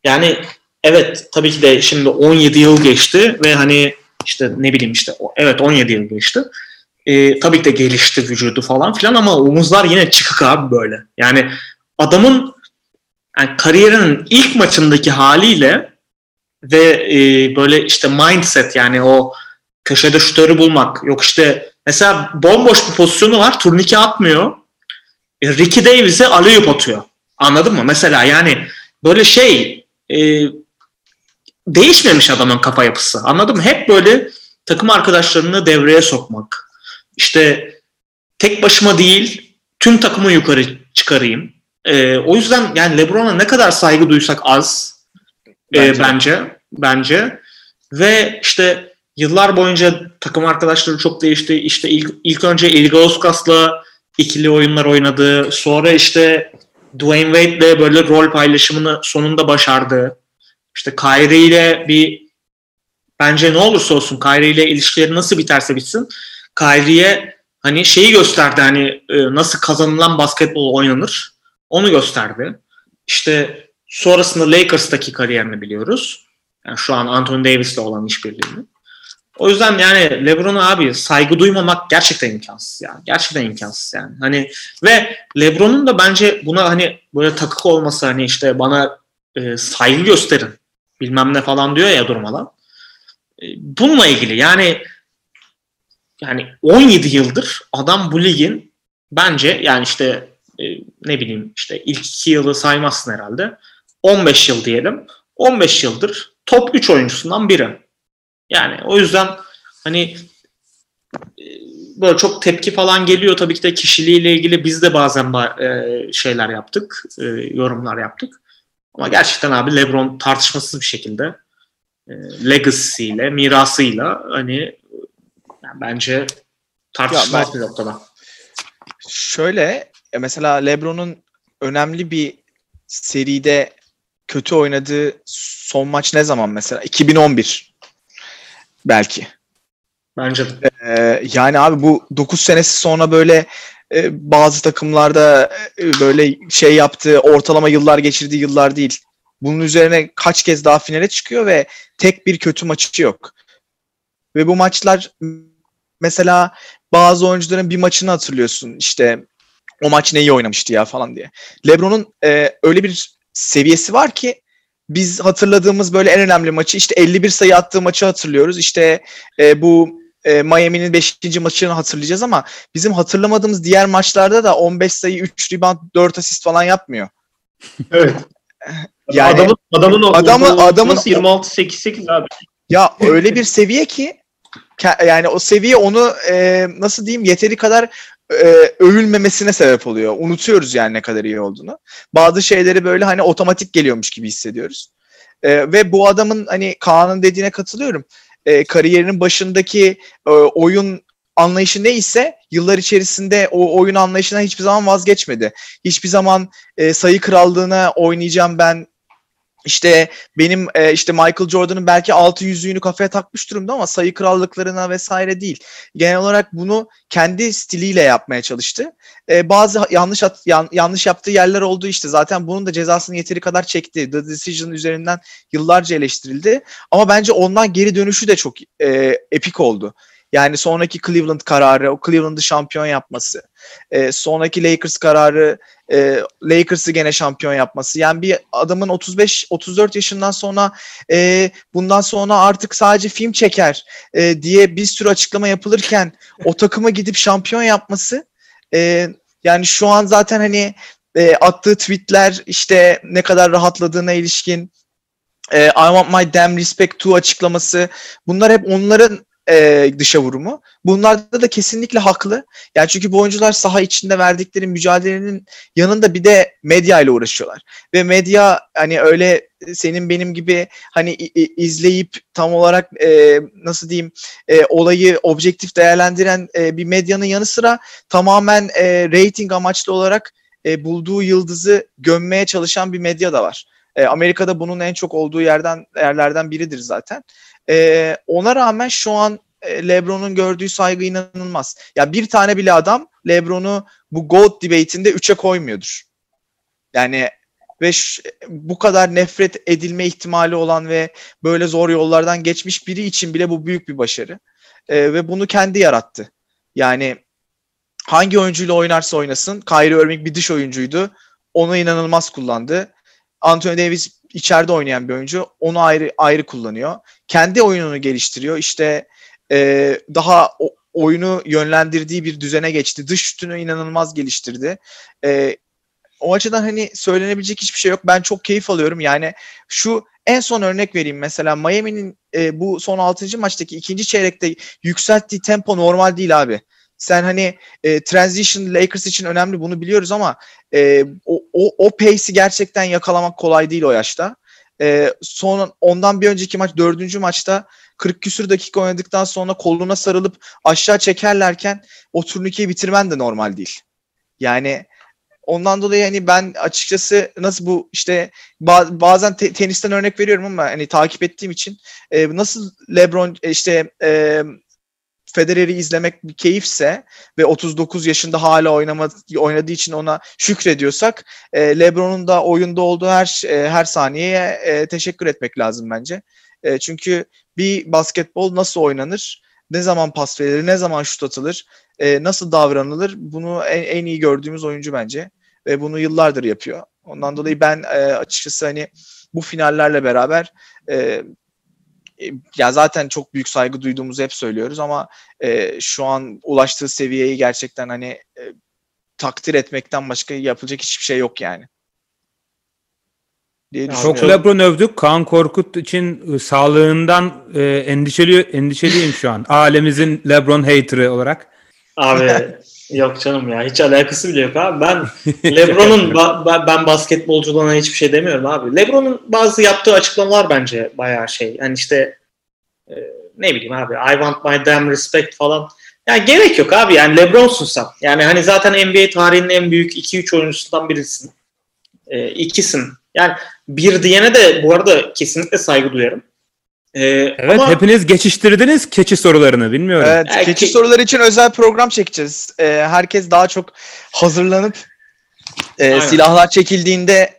yani evet tabii ki de şimdi 17 yıl geçti ve hani işte ne bileyim işte evet 17 yıl geçti. Ee, tabii ki de gelişti vücudu falan filan ama omuzlar yine çıkık abi böyle. Yani adamın yani kariyerinin ilk maçındaki haliyle ve e, böyle işte mindset yani o köşede şutörü bulmak. Yok işte mesela bomboş bir pozisyonu var. Turnike atmıyor. E, Ricky Davis'e alley atıyor. Anladın mı? Mesela yani böyle şey e, değişmemiş adamın kafa yapısı. Anladın mı? Hep böyle takım arkadaşlarını devreye sokmak. İşte tek başıma değil tüm takımı yukarı çıkarayım. E, o yüzden yani LeBron'a ne kadar saygı duysak az e, Bence bence. de. bence. Ve işte yıllar boyunca takım arkadaşları çok değişti. İşte ilk, ilk önce Ilgauskas''la ikili oyunlar oynadı. Sonra işte Dwayne Wade'le böyle rol paylaşımını sonunda başardı. İşte Kyrie ile bir bence ne olursa olsun Kyrie ile ilişkileri nasıl biterse bitsin. Kyrie'ye hani şeyi gösterdi hani e, nasıl kazanılan basketbol oynanır. Onu gösterdi. İşte sonrasında Lakers'taki kariyerini biliyoruz. Yani şu an Anthony Davis'le olan işbirliğini. O yüzden yani LeBron'a abi saygı duymamak gerçekten imkansız yani. Gerçekten imkansız yani. Hani ve LeBron'un da bence buna hani böyle takık olması hani işte bana e, saygı gösterin bilmem ne falan diyor ya durmadan. E, bununla ilgili yani yani 17 yıldır adam bu ligin bence yani işte e, ne bileyim işte ilk iki yılı saymazsın herhalde. 15 yıl diyelim. 15 yıldır top 3 oyuncusundan biri. Yani o yüzden hani e, böyle çok tepki falan geliyor tabii ki de kişiliğiyle ilgili biz de bazen ba- e, şeyler yaptık, e, yorumlar yaptık. Ama gerçekten abi LeBron tartışmasız bir şekilde legacy'yle, mirasıyla hani yani bence tartışmaz Ya bir noktada. Şöyle mesela LeBron'un önemli bir seride kötü oynadığı son maç ne zaman mesela? 2011 belki. Bence de. Ee, yani abi bu 9 senesi sonra böyle e, bazı takımlarda e, böyle şey yaptığı ortalama yıllar geçirdiği yıllar değil. Bunun üzerine kaç kez daha finale çıkıyor ve tek bir kötü maçı yok. Ve bu maçlar mesela bazı oyuncuların bir maçını hatırlıyorsun. İşte o maç neyi oynamıştı ya falan diye. LeBron'un e, öyle bir seviyesi var ki biz hatırladığımız böyle en önemli maçı işte 51 sayı attığı maçı hatırlıyoruz. İşte e, bu e, Miami'nin 5. maçını hatırlayacağız ama bizim hatırlamadığımız diğer maçlarda da 15 sayı, 3 rebound, 4 asist falan yapmıyor. [LAUGHS] Evet. Yani adamın adamın Adamı- adamın- 26 8 8 abi. Ya öyle bir seviye ki yani o seviye onu e, nasıl diyeyim yeteri kadar e, övülmemesine sebep oluyor. Unutuyoruz yani ne kadar iyi olduğunu. Bazı şeyleri böyle hani otomatik geliyormuş gibi hissediyoruz. E, ve bu adamın hani Kaan'ın dediğine katılıyorum. E, kariyerinin başındaki e, oyun anlayışı neyse yıllar içerisinde o oyun anlayışından hiçbir zaman vazgeçmedi. Hiçbir zaman e, sayı krallığına oynayacağım ben işte benim e, işte Michael Jordan'ın belki altı yüzüğünü kafaya takmış durumda ama sayı krallıklarına vesaire değil. Genel olarak bunu kendi stiliyle yapmaya çalıştı. E, bazı yanlış at, yan- yanlış yaptığı yerler oldu işte. Zaten bunun da cezasını yeteri kadar çekti. The Decision üzerinden yıllarca eleştirildi. Ama bence ondan geri dönüşü de çok e, epik oldu. Yani sonraki Cleveland kararı, o Cleveland'ı şampiyon yapması, e, sonraki Lakers kararı, e, Lakers'ı gene şampiyon yapması. Yani bir adamın 35-34 yaşından sonra e, bundan sonra artık sadece film çeker e, diye bir sürü açıklama yapılırken o takıma gidip şampiyon yapması e, yani şu an zaten hani e, attığı tweetler işte ne kadar rahatladığına ilişkin e, I want my damn respect to açıklaması bunlar hep onların e, dışa vurumu. Bunlarda da kesinlikle haklı. Yani çünkü bu oyuncular saha içinde verdikleri mücadelenin yanında bir de medya ile uğraşıyorlar. Ve medya hani öyle senin benim gibi hani izleyip tam olarak e, nasıl diyeyim e, olayı objektif değerlendiren e, bir medyanın yanı sıra tamamen e, rating amaçlı olarak e, bulduğu yıldızı gömmeye çalışan bir medya da var. E, Amerika'da bunun en çok olduğu yerden yerlerden biridir zaten. E, ona rağmen şu an e, LeBron'un gördüğü saygı inanılmaz. Ya bir tane bile adam LeBron'u bu GOAT debate'inde 3'e koymuyordur. Yani ve ş- bu kadar nefret edilme ihtimali olan ve böyle zor yollardan geçmiş biri için bile bu büyük bir başarı. E, ve bunu kendi yarattı. Yani hangi oyuncuyla oynarsa oynasın Kyrie Irving bir dış oyuncuydu. Onu inanılmaz kullandı. Anthony Davis içeride oynayan bir oyuncu. Onu ayrı ayrı kullanıyor. Kendi oyununu geliştiriyor. İşte e, daha oyunu yönlendirdiği bir düzene geçti. Dış şutunu inanılmaz geliştirdi. E, o açıdan hani söylenebilecek hiçbir şey yok. Ben çok keyif alıyorum. Yani şu en son örnek vereyim. Mesela Miami'nin e, bu son 6. maçtaki ikinci çeyrekte yükselttiği tempo normal değil abi. Sen hani e, transition Lakers için önemli bunu biliyoruz ama e, o, o, o pace'i gerçekten yakalamak kolay değil o yaşta. E, son ondan bir önceki maç dördüncü maçta 40 küsür dakika oynadıktan sonra koluna sarılıp aşağı çekerlerken o turnikeyi bitirmen de normal değil. Yani ondan dolayı hani ben açıkçası nasıl bu işte ba- bazen te- tenisten örnek veriyorum ama hani takip ettiğim için e, nasıl LeBron e, işte e, Federer'i izlemek bir keyifse ve 39 yaşında hala oynama, oynadığı için ona şükrediyorsak e, LeBron'un da oyunda olduğu her e, her saniyeye e, teşekkür etmek lazım bence. E, çünkü bir basketbol nasıl oynanır, ne zaman pas verilir, ne zaman şut atılır, e, nasıl davranılır bunu en, en iyi gördüğümüz oyuncu bence ve bunu yıllardır yapıyor. Ondan dolayı ben e, açıkçası hani bu finallerle beraber e, ya zaten çok büyük saygı duyduğumuzu hep söylüyoruz ama e, şu an ulaştığı seviyeyi gerçekten hani e, takdir etmekten başka yapılacak hiçbir şey yok yani. Diye Çok. LeBron övdük. Kaan Korkut için e, sağlığından e, endişeli endişeliyim şu an. Alemimizin LeBron haterı olarak. Abi [LAUGHS] yok canım ya hiç alakası bile yok abi. Ben [LAUGHS] LeBron'un ba- ba- ben basketbolculuğuna hiçbir şey demiyorum abi. LeBron'un bazı yaptığı açıklamalar bence bayağı şey. Yani işte e, ne bileyim abi I want my damn respect falan. Yani gerek yok abi yani LeBron'sun sen. Yani hani zaten NBA tarihinin en büyük 2-3 oyuncusundan birisin. E, ikisin. Yani bir diyene de bu arada kesinlikle saygı duyarım. E, Evet ama hepiniz geçiştirdiniz keçi sorularını bilmiyorum. Evet, Belki- keçi soruları için özel program çekeceğiz. Ee, herkes daha çok hazırlanıp e, silahlar çekildiğinde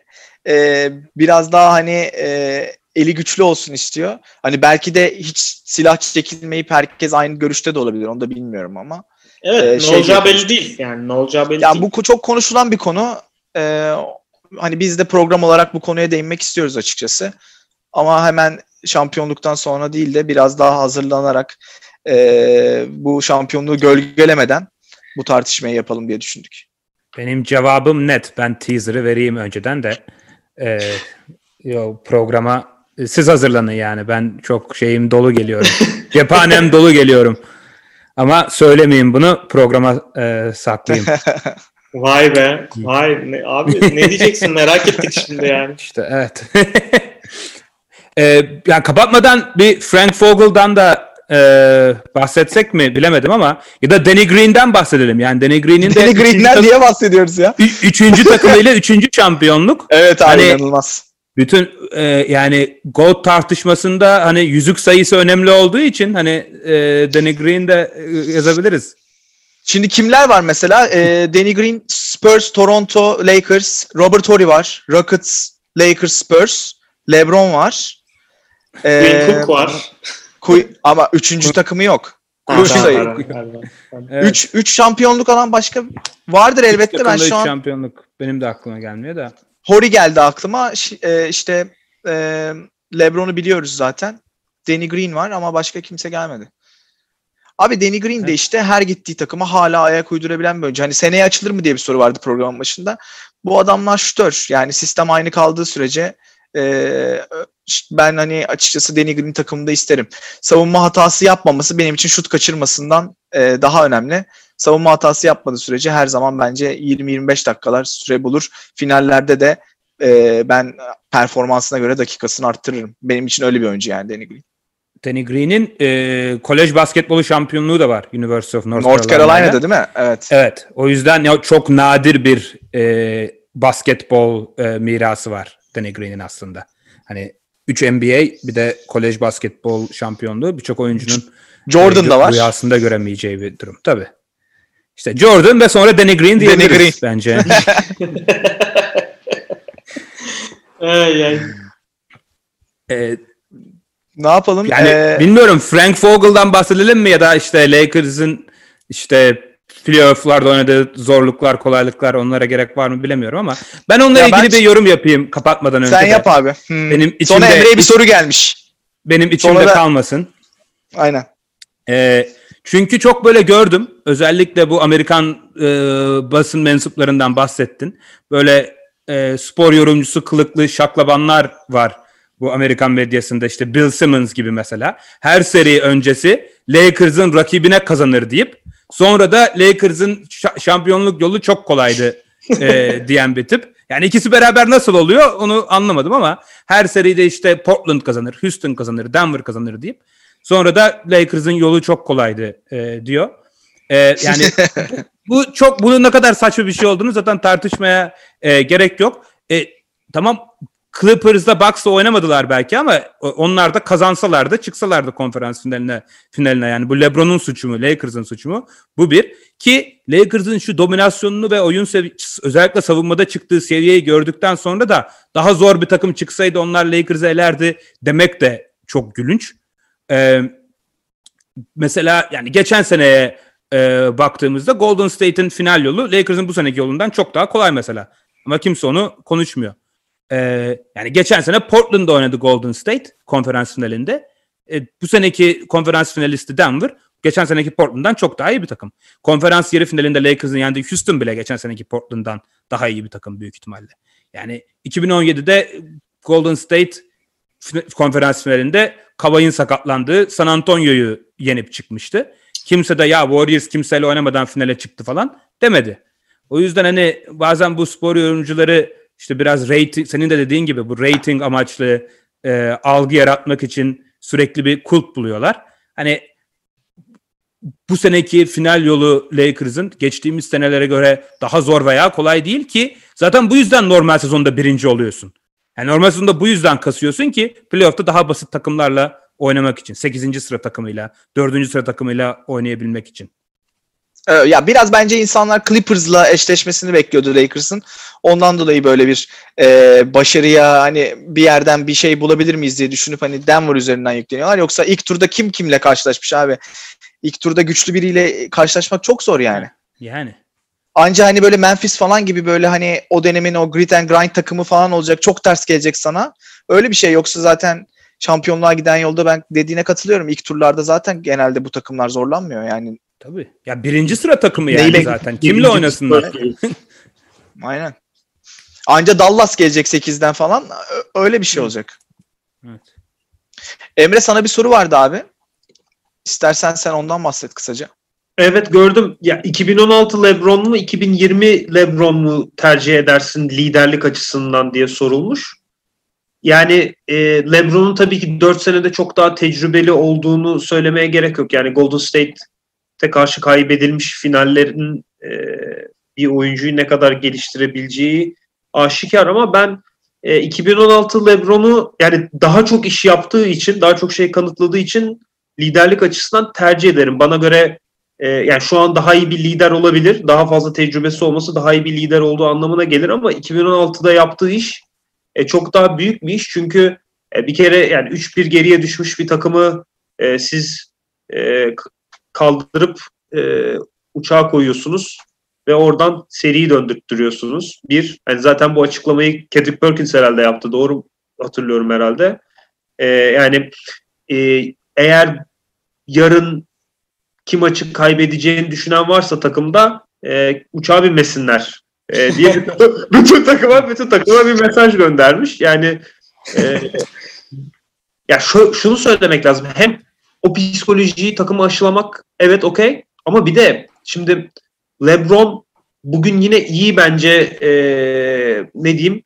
e, biraz daha hani e, eli güçlü olsun istiyor. Hani belki de hiç silah çekilmeyip herkes aynı görüşte de olabilir. Onu da bilmiyorum ama. evet e, ne şey olacağı belli değil. Yani ne olacağı belli Ya değil. bu çok konuşulan bir konu. Ee, hani biz de program olarak bu konuya değinmek istiyoruz açıkçası. Ama hemen şampiyonluktan sonra değil de biraz daha hazırlanarak e, bu şampiyonluğu gölgelemeden bu tartışmayı yapalım diye düşündük. Benim cevabım net. Ben teaser'ı vereyim önceden de. Ee, yo, programa siz hazırlanın yani. Ben çok şeyim dolu geliyorum. [LAUGHS] Cephanem dolu geliyorum. Ama söylemeyeyim bunu programa e, saklayayım. [LAUGHS] Vay be. Vay. Ne, abi ne diyeceksin merak ettik şimdi yani. İşte evet. [LAUGHS] e, yani kapatmadan bir Frank Vogel'dan da e, bahsetsek mi bilemedim ama ya da Danny Green'den bahsedelim. Yani Danny Green'in de Danny Green'den tak- diye bahsediyoruz ya. ü- üçüncü takımıyla üçüncü şampiyonluk. [LAUGHS] Evet abi Hani- inanılmaz. Bütün e, yani GOAT tartışmasında hani yüzük sayısı önemli olduğu için hani e, Danny Green de e, yazabiliriz. Şimdi kimler var mesela? Ee, Danny Green, Spurs, Toronto, Lakers, Robert Horry var. Rockets, Lakers, Spurs, LeBron var. Ee, Cook var. Kuy- ama üçüncü takımı yok. Tamam, sayı. Evet. Üç, üç şampiyonluk alan başka vardır elbette. Ben şu an şampiyonluk benim de aklıma gelmiyor da. Horry geldi aklıma. Ş- e, işte e, LeBron'u biliyoruz zaten. Danny Green var ama başka kimse gelmedi. Abi Danny Green de işte her gittiği takıma hala ayak uydurabilen bir oyuncu. Hani seneye açılır mı diye bir soru vardı programın başında. Bu adamlar şütör. Yani sistem aynı kaldığı sürece e, ben hani açıkçası Danny Green takımında isterim. Savunma hatası yapmaması benim için şut kaçırmasından e, daha önemli. Savunma hatası yapmadığı sürece her zaman bence 20-25 dakikalar süre bulur. Finallerde de e, ben performansına göre dakikasını arttırırım. Benim için öyle bir oyuncu yani Danny Green. Danny Green'in e, kolej basketbolu şampiyonluğu da var University of North, North Carolina'da. Carolina'da değil mi? Evet. Evet. O yüzden ya çok nadir bir e, basketbol e, mirası var Danny Green'in aslında. Hani 3 NBA bir de kolej basketbol şampiyonluğu birçok oyuncunun Jordan da var. rüyasında göremeyeceği bir durum. Tabii. İşte Jordan ve sonra Danny Green diyebiliriz bence. [LAUGHS] Ay, ay. E, Ne yapalım? Yani Ee, bilmiyorum Frank Vogel'dan bahsedelim mi ya da işte Lakers'ın işte playoff'larda oynadığı zorluklar, kolaylıklar onlara gerek var mı bilemiyorum ama ben onunla Ya ilgili ben- bir yorum yapayım kapatmadan önce. sen de. yap abi. Hmm. Benim Sonra içimde- Emre'ye bir soru gelmiş. Benim içimde Sonra da- kalmasın. Aynen. Ee, çünkü çok böyle gördüm. Özellikle bu Amerikan e, basın mensuplarından bahsettin. Böyle e, spor yorumcusu kılıklı şaklabanlar var bu Amerikan medyasında. işte Bill Simmons gibi mesela. Her seri öncesi Lakers'ın rakibine kazanır deyip sonra da Lakers'ın şa- şampiyonluk yolu çok kolaydı e, [LAUGHS] diyen bir tip. Yani ikisi beraber nasıl oluyor onu anlamadım ama her seride işte Portland kazanır, Houston kazanır, Denver kazanır deyip Sonra da Lakers'ın yolu çok kolaydı e, diyor. E, yani [LAUGHS] bu, bu çok bunun ne kadar saçma bir şey olduğunu zaten tartışmaya e, gerek yok. E, tamam Clippers'la Bucks'la oynamadılar belki ama onlar da kazansalardı çıksalardı konferans finaline finaline yani bu LeBron'un suçu mu Lakers'ın suçu mu bu bir ki Lakers'ın şu dominasyonunu ve oyun özellikle savunmada çıktığı seviyeyi gördükten sonra da daha zor bir takım çıksaydı onlar Lakers'ı elerdi demek de çok gülünç. Ee, mesela yani geçen seneye e, baktığımızda Golden State'in final yolu Lakers'ın bu seneki yolundan çok daha kolay mesela. Ama kimse onu konuşmuyor. Ee, yani geçen sene Portland'da oynadı Golden State konferans finalinde. E, bu seneki konferans finalisti Denver geçen seneki Portland'dan çok daha iyi bir takım. Konferans yarı finalinde Lakers'ın yendiği Houston bile geçen seneki Portland'dan daha iyi bir takım büyük ihtimalle. Yani 2017'de Golden State konferans finalinde Kavay'ın sakatlandığı San Antonio'yu yenip çıkmıştı. Kimse de ya Warriors kimseyle oynamadan finale çıktı falan demedi. O yüzden hani bazen bu spor yorumcuları işte biraz rating, senin de dediğin gibi bu rating amaçlı e, algı yaratmak için sürekli bir kulp buluyorlar. Hani bu seneki final yolu Lakers'ın geçtiğimiz senelere göre daha zor veya kolay değil ki zaten bu yüzden normal sezonda birinci oluyorsun. Yani normal sezonda bu yüzden kasıyorsun ki playoff'ta daha basit takımlarla oynamak için. 8. sıra takımıyla, 4. sıra takımıyla oynayabilmek için. Ee, ya biraz bence insanlar Clippers'la eşleşmesini bekliyordu Lakers'ın. Ondan dolayı böyle bir e, başarıya hani bir yerden bir şey bulabilir miyiz diye düşünüp hani Denver üzerinden yükleniyorlar. Yoksa ilk turda kim kimle karşılaşmış abi? İlk turda güçlü biriyle karşılaşmak çok zor yani. Yani. Anca hani böyle Memphis falan gibi böyle hani o dönemin o grit and grind takımı falan olacak. Çok ters gelecek sana. Öyle bir şey yoksa zaten şampiyonluğa giden yolda ben dediğine katılıyorum. İlk turlarda zaten genelde bu takımlar zorlanmıyor yani. Tabii. Ya birinci sıra takımı yani bek- zaten. Kimle oynasınlar? [LAUGHS] Aynen. Anca Dallas gelecek 8'den falan. Öyle bir şey olacak. Evet. Emre sana bir soru vardı abi. İstersen sen ondan bahset kısaca. Evet gördüm. Ya 2016 LeBron mu 2020 LeBron mu tercih edersin liderlik açısından diye sorulmuş. Yani e, LeBron'un tabii ki 4 senede çok daha tecrübeli olduğunu söylemeye gerek yok. Yani Golden State'te karşı kaybedilmiş finallerin e, bir oyuncuyu ne kadar geliştirebileceği aşikar ama ben e, 2016 LeBron'u yani daha çok iş yaptığı için, daha çok şey kanıtladığı için liderlik açısından tercih ederim. Bana göre e, yani şu an daha iyi bir lider olabilir. Daha fazla tecrübesi olması daha iyi bir lider olduğu anlamına gelir ama 2016'da yaptığı iş e, çok daha büyük bir iş. Çünkü e, bir kere yani 3-1 geriye düşmüş bir takımı e, siz e, kaldırıp e, uçağa koyuyorsunuz ve oradan seriyi döndürtüyorsunuz. Bir, yani zaten bu açıklamayı Kendrick Perkins herhalde yaptı. Doğru hatırlıyorum herhalde. E, yani e, eğer yarın kim maçı kaybedeceğini düşünen varsa takımda e, uçağa binmesinler e, diye bütün, [LAUGHS] bütün takıma bütün takıma bir mesaj göndermiş. Yani e, [LAUGHS] ya şu, şunu söylemek lazım. Hem o psikolojiyi takıma aşılamak evet okey ama bir de şimdi LeBron bugün yine iyi bence e, ne diyeyim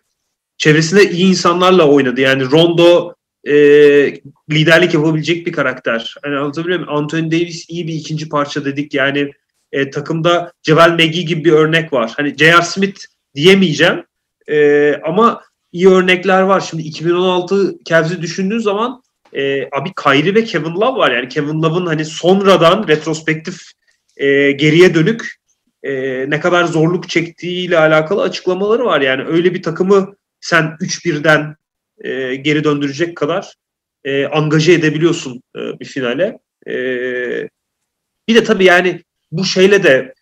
çevresinde iyi insanlarla oynadı. Yani Rondo e, liderlik yapabilecek bir karakter. Hani anlatabiliyor muyum? Anthony Davis iyi bir ikinci parça dedik. Yani e, takımda Javel McGee gibi bir örnek var. Hani J.R. Smith diyemeyeceğim. E, ama iyi örnekler var. Şimdi 2016 Cavs'i düşündüğün zaman e, abi Kyrie ve Kevin Love var. Yani Kevin Love'ın hani sonradan retrospektif e, geriye dönük e, ne kadar zorluk çektiğiyle alakalı açıklamaları var. Yani öyle bir takımı sen 3-1'den e, geri döndürecek kadar e, angaje edebiliyorsun e, bir finale. E, bir de tabii yani bu şeyle de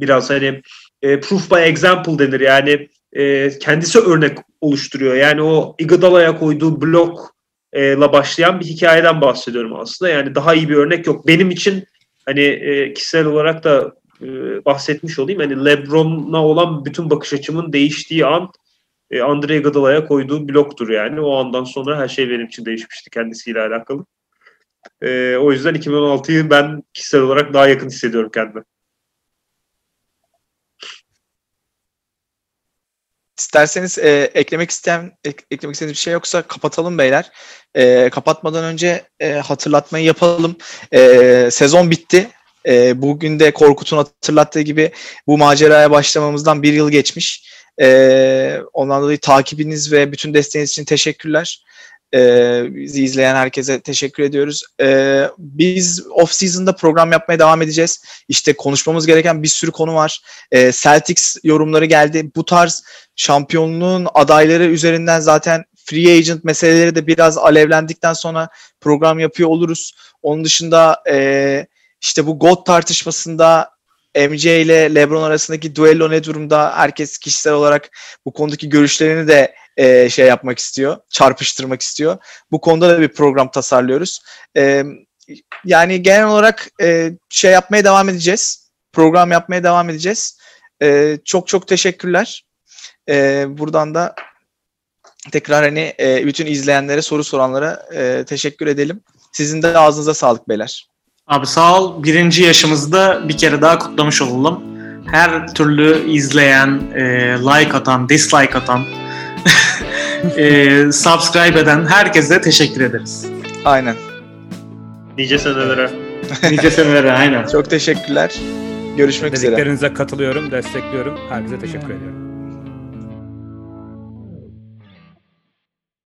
biraz hani e, proof by example denir. Yani e, kendisi örnek oluşturuyor. Yani o Iguodala'ya koyduğu blok la başlayan bir hikayeden bahsediyorum aslında. Yani daha iyi bir örnek yok. Benim için hani e, kişisel olarak da e, bahsetmiş olayım. Hani LeBron'a olan bütün bakış açımın değiştiği an e, Andre Iguodala'ya koyduğu bloktur yani. O andan sonra her şey benim için değişmişti kendisiyle alakalı. E, o yüzden 2016'yı ben kişisel olarak daha yakın hissediyorum kendime. İsterseniz e, eklemek isteyen ek- eklemek istediğiniz bir şey yoksa kapatalım beyler. E, kapatmadan önce e, hatırlatmayı yapalım. E, sezon bitti. E, bugün de Korkut'un hatırlattığı gibi bu maceraya başlamamızdan bir yıl geçmiş. E, ondan dolayı takibiniz ve bütün desteğiniz için teşekkürler. E, bizi izleyen herkese teşekkür ediyoruz. E, biz off season'da program yapmaya devam edeceğiz. İşte konuşmamız gereken bir sürü konu var. E, Celtics yorumları geldi. Bu tarz şampiyonluğun adayları üzerinden zaten free agent meseleleri de biraz alevlendikten sonra program yapıyor oluruz. Onun dışında e, işte bu GOAT tartışmasında MJ ile LeBron arasındaki duello ne durumda? Herkes kişisel olarak bu konudaki görüşlerini de e, şey yapmak istiyor, çarpıştırmak istiyor. Bu konuda da bir program tasarlıyoruz. E, yani genel olarak e, şey yapmaya devam edeceğiz. Program yapmaya devam edeceğiz. E, çok çok teşekkürler. E, buradan da tekrar hani e, bütün izleyenlere, soru soranlara e, teşekkür edelim. Sizin de ağzınıza sağlık beyler. Abi sağ ol. Birinci yaşımızda bir kere daha kutlamış olalım. Her türlü izleyen, e, like atan, dislike atan, e, subscribe eden herkese teşekkür ederiz. Aynen. Nice senelere. Nice senelere aynen. Çok teşekkürler. Görüşmek üzere. Dediklerinize katılıyorum, destekliyorum. Herkese teşekkür ediyorum.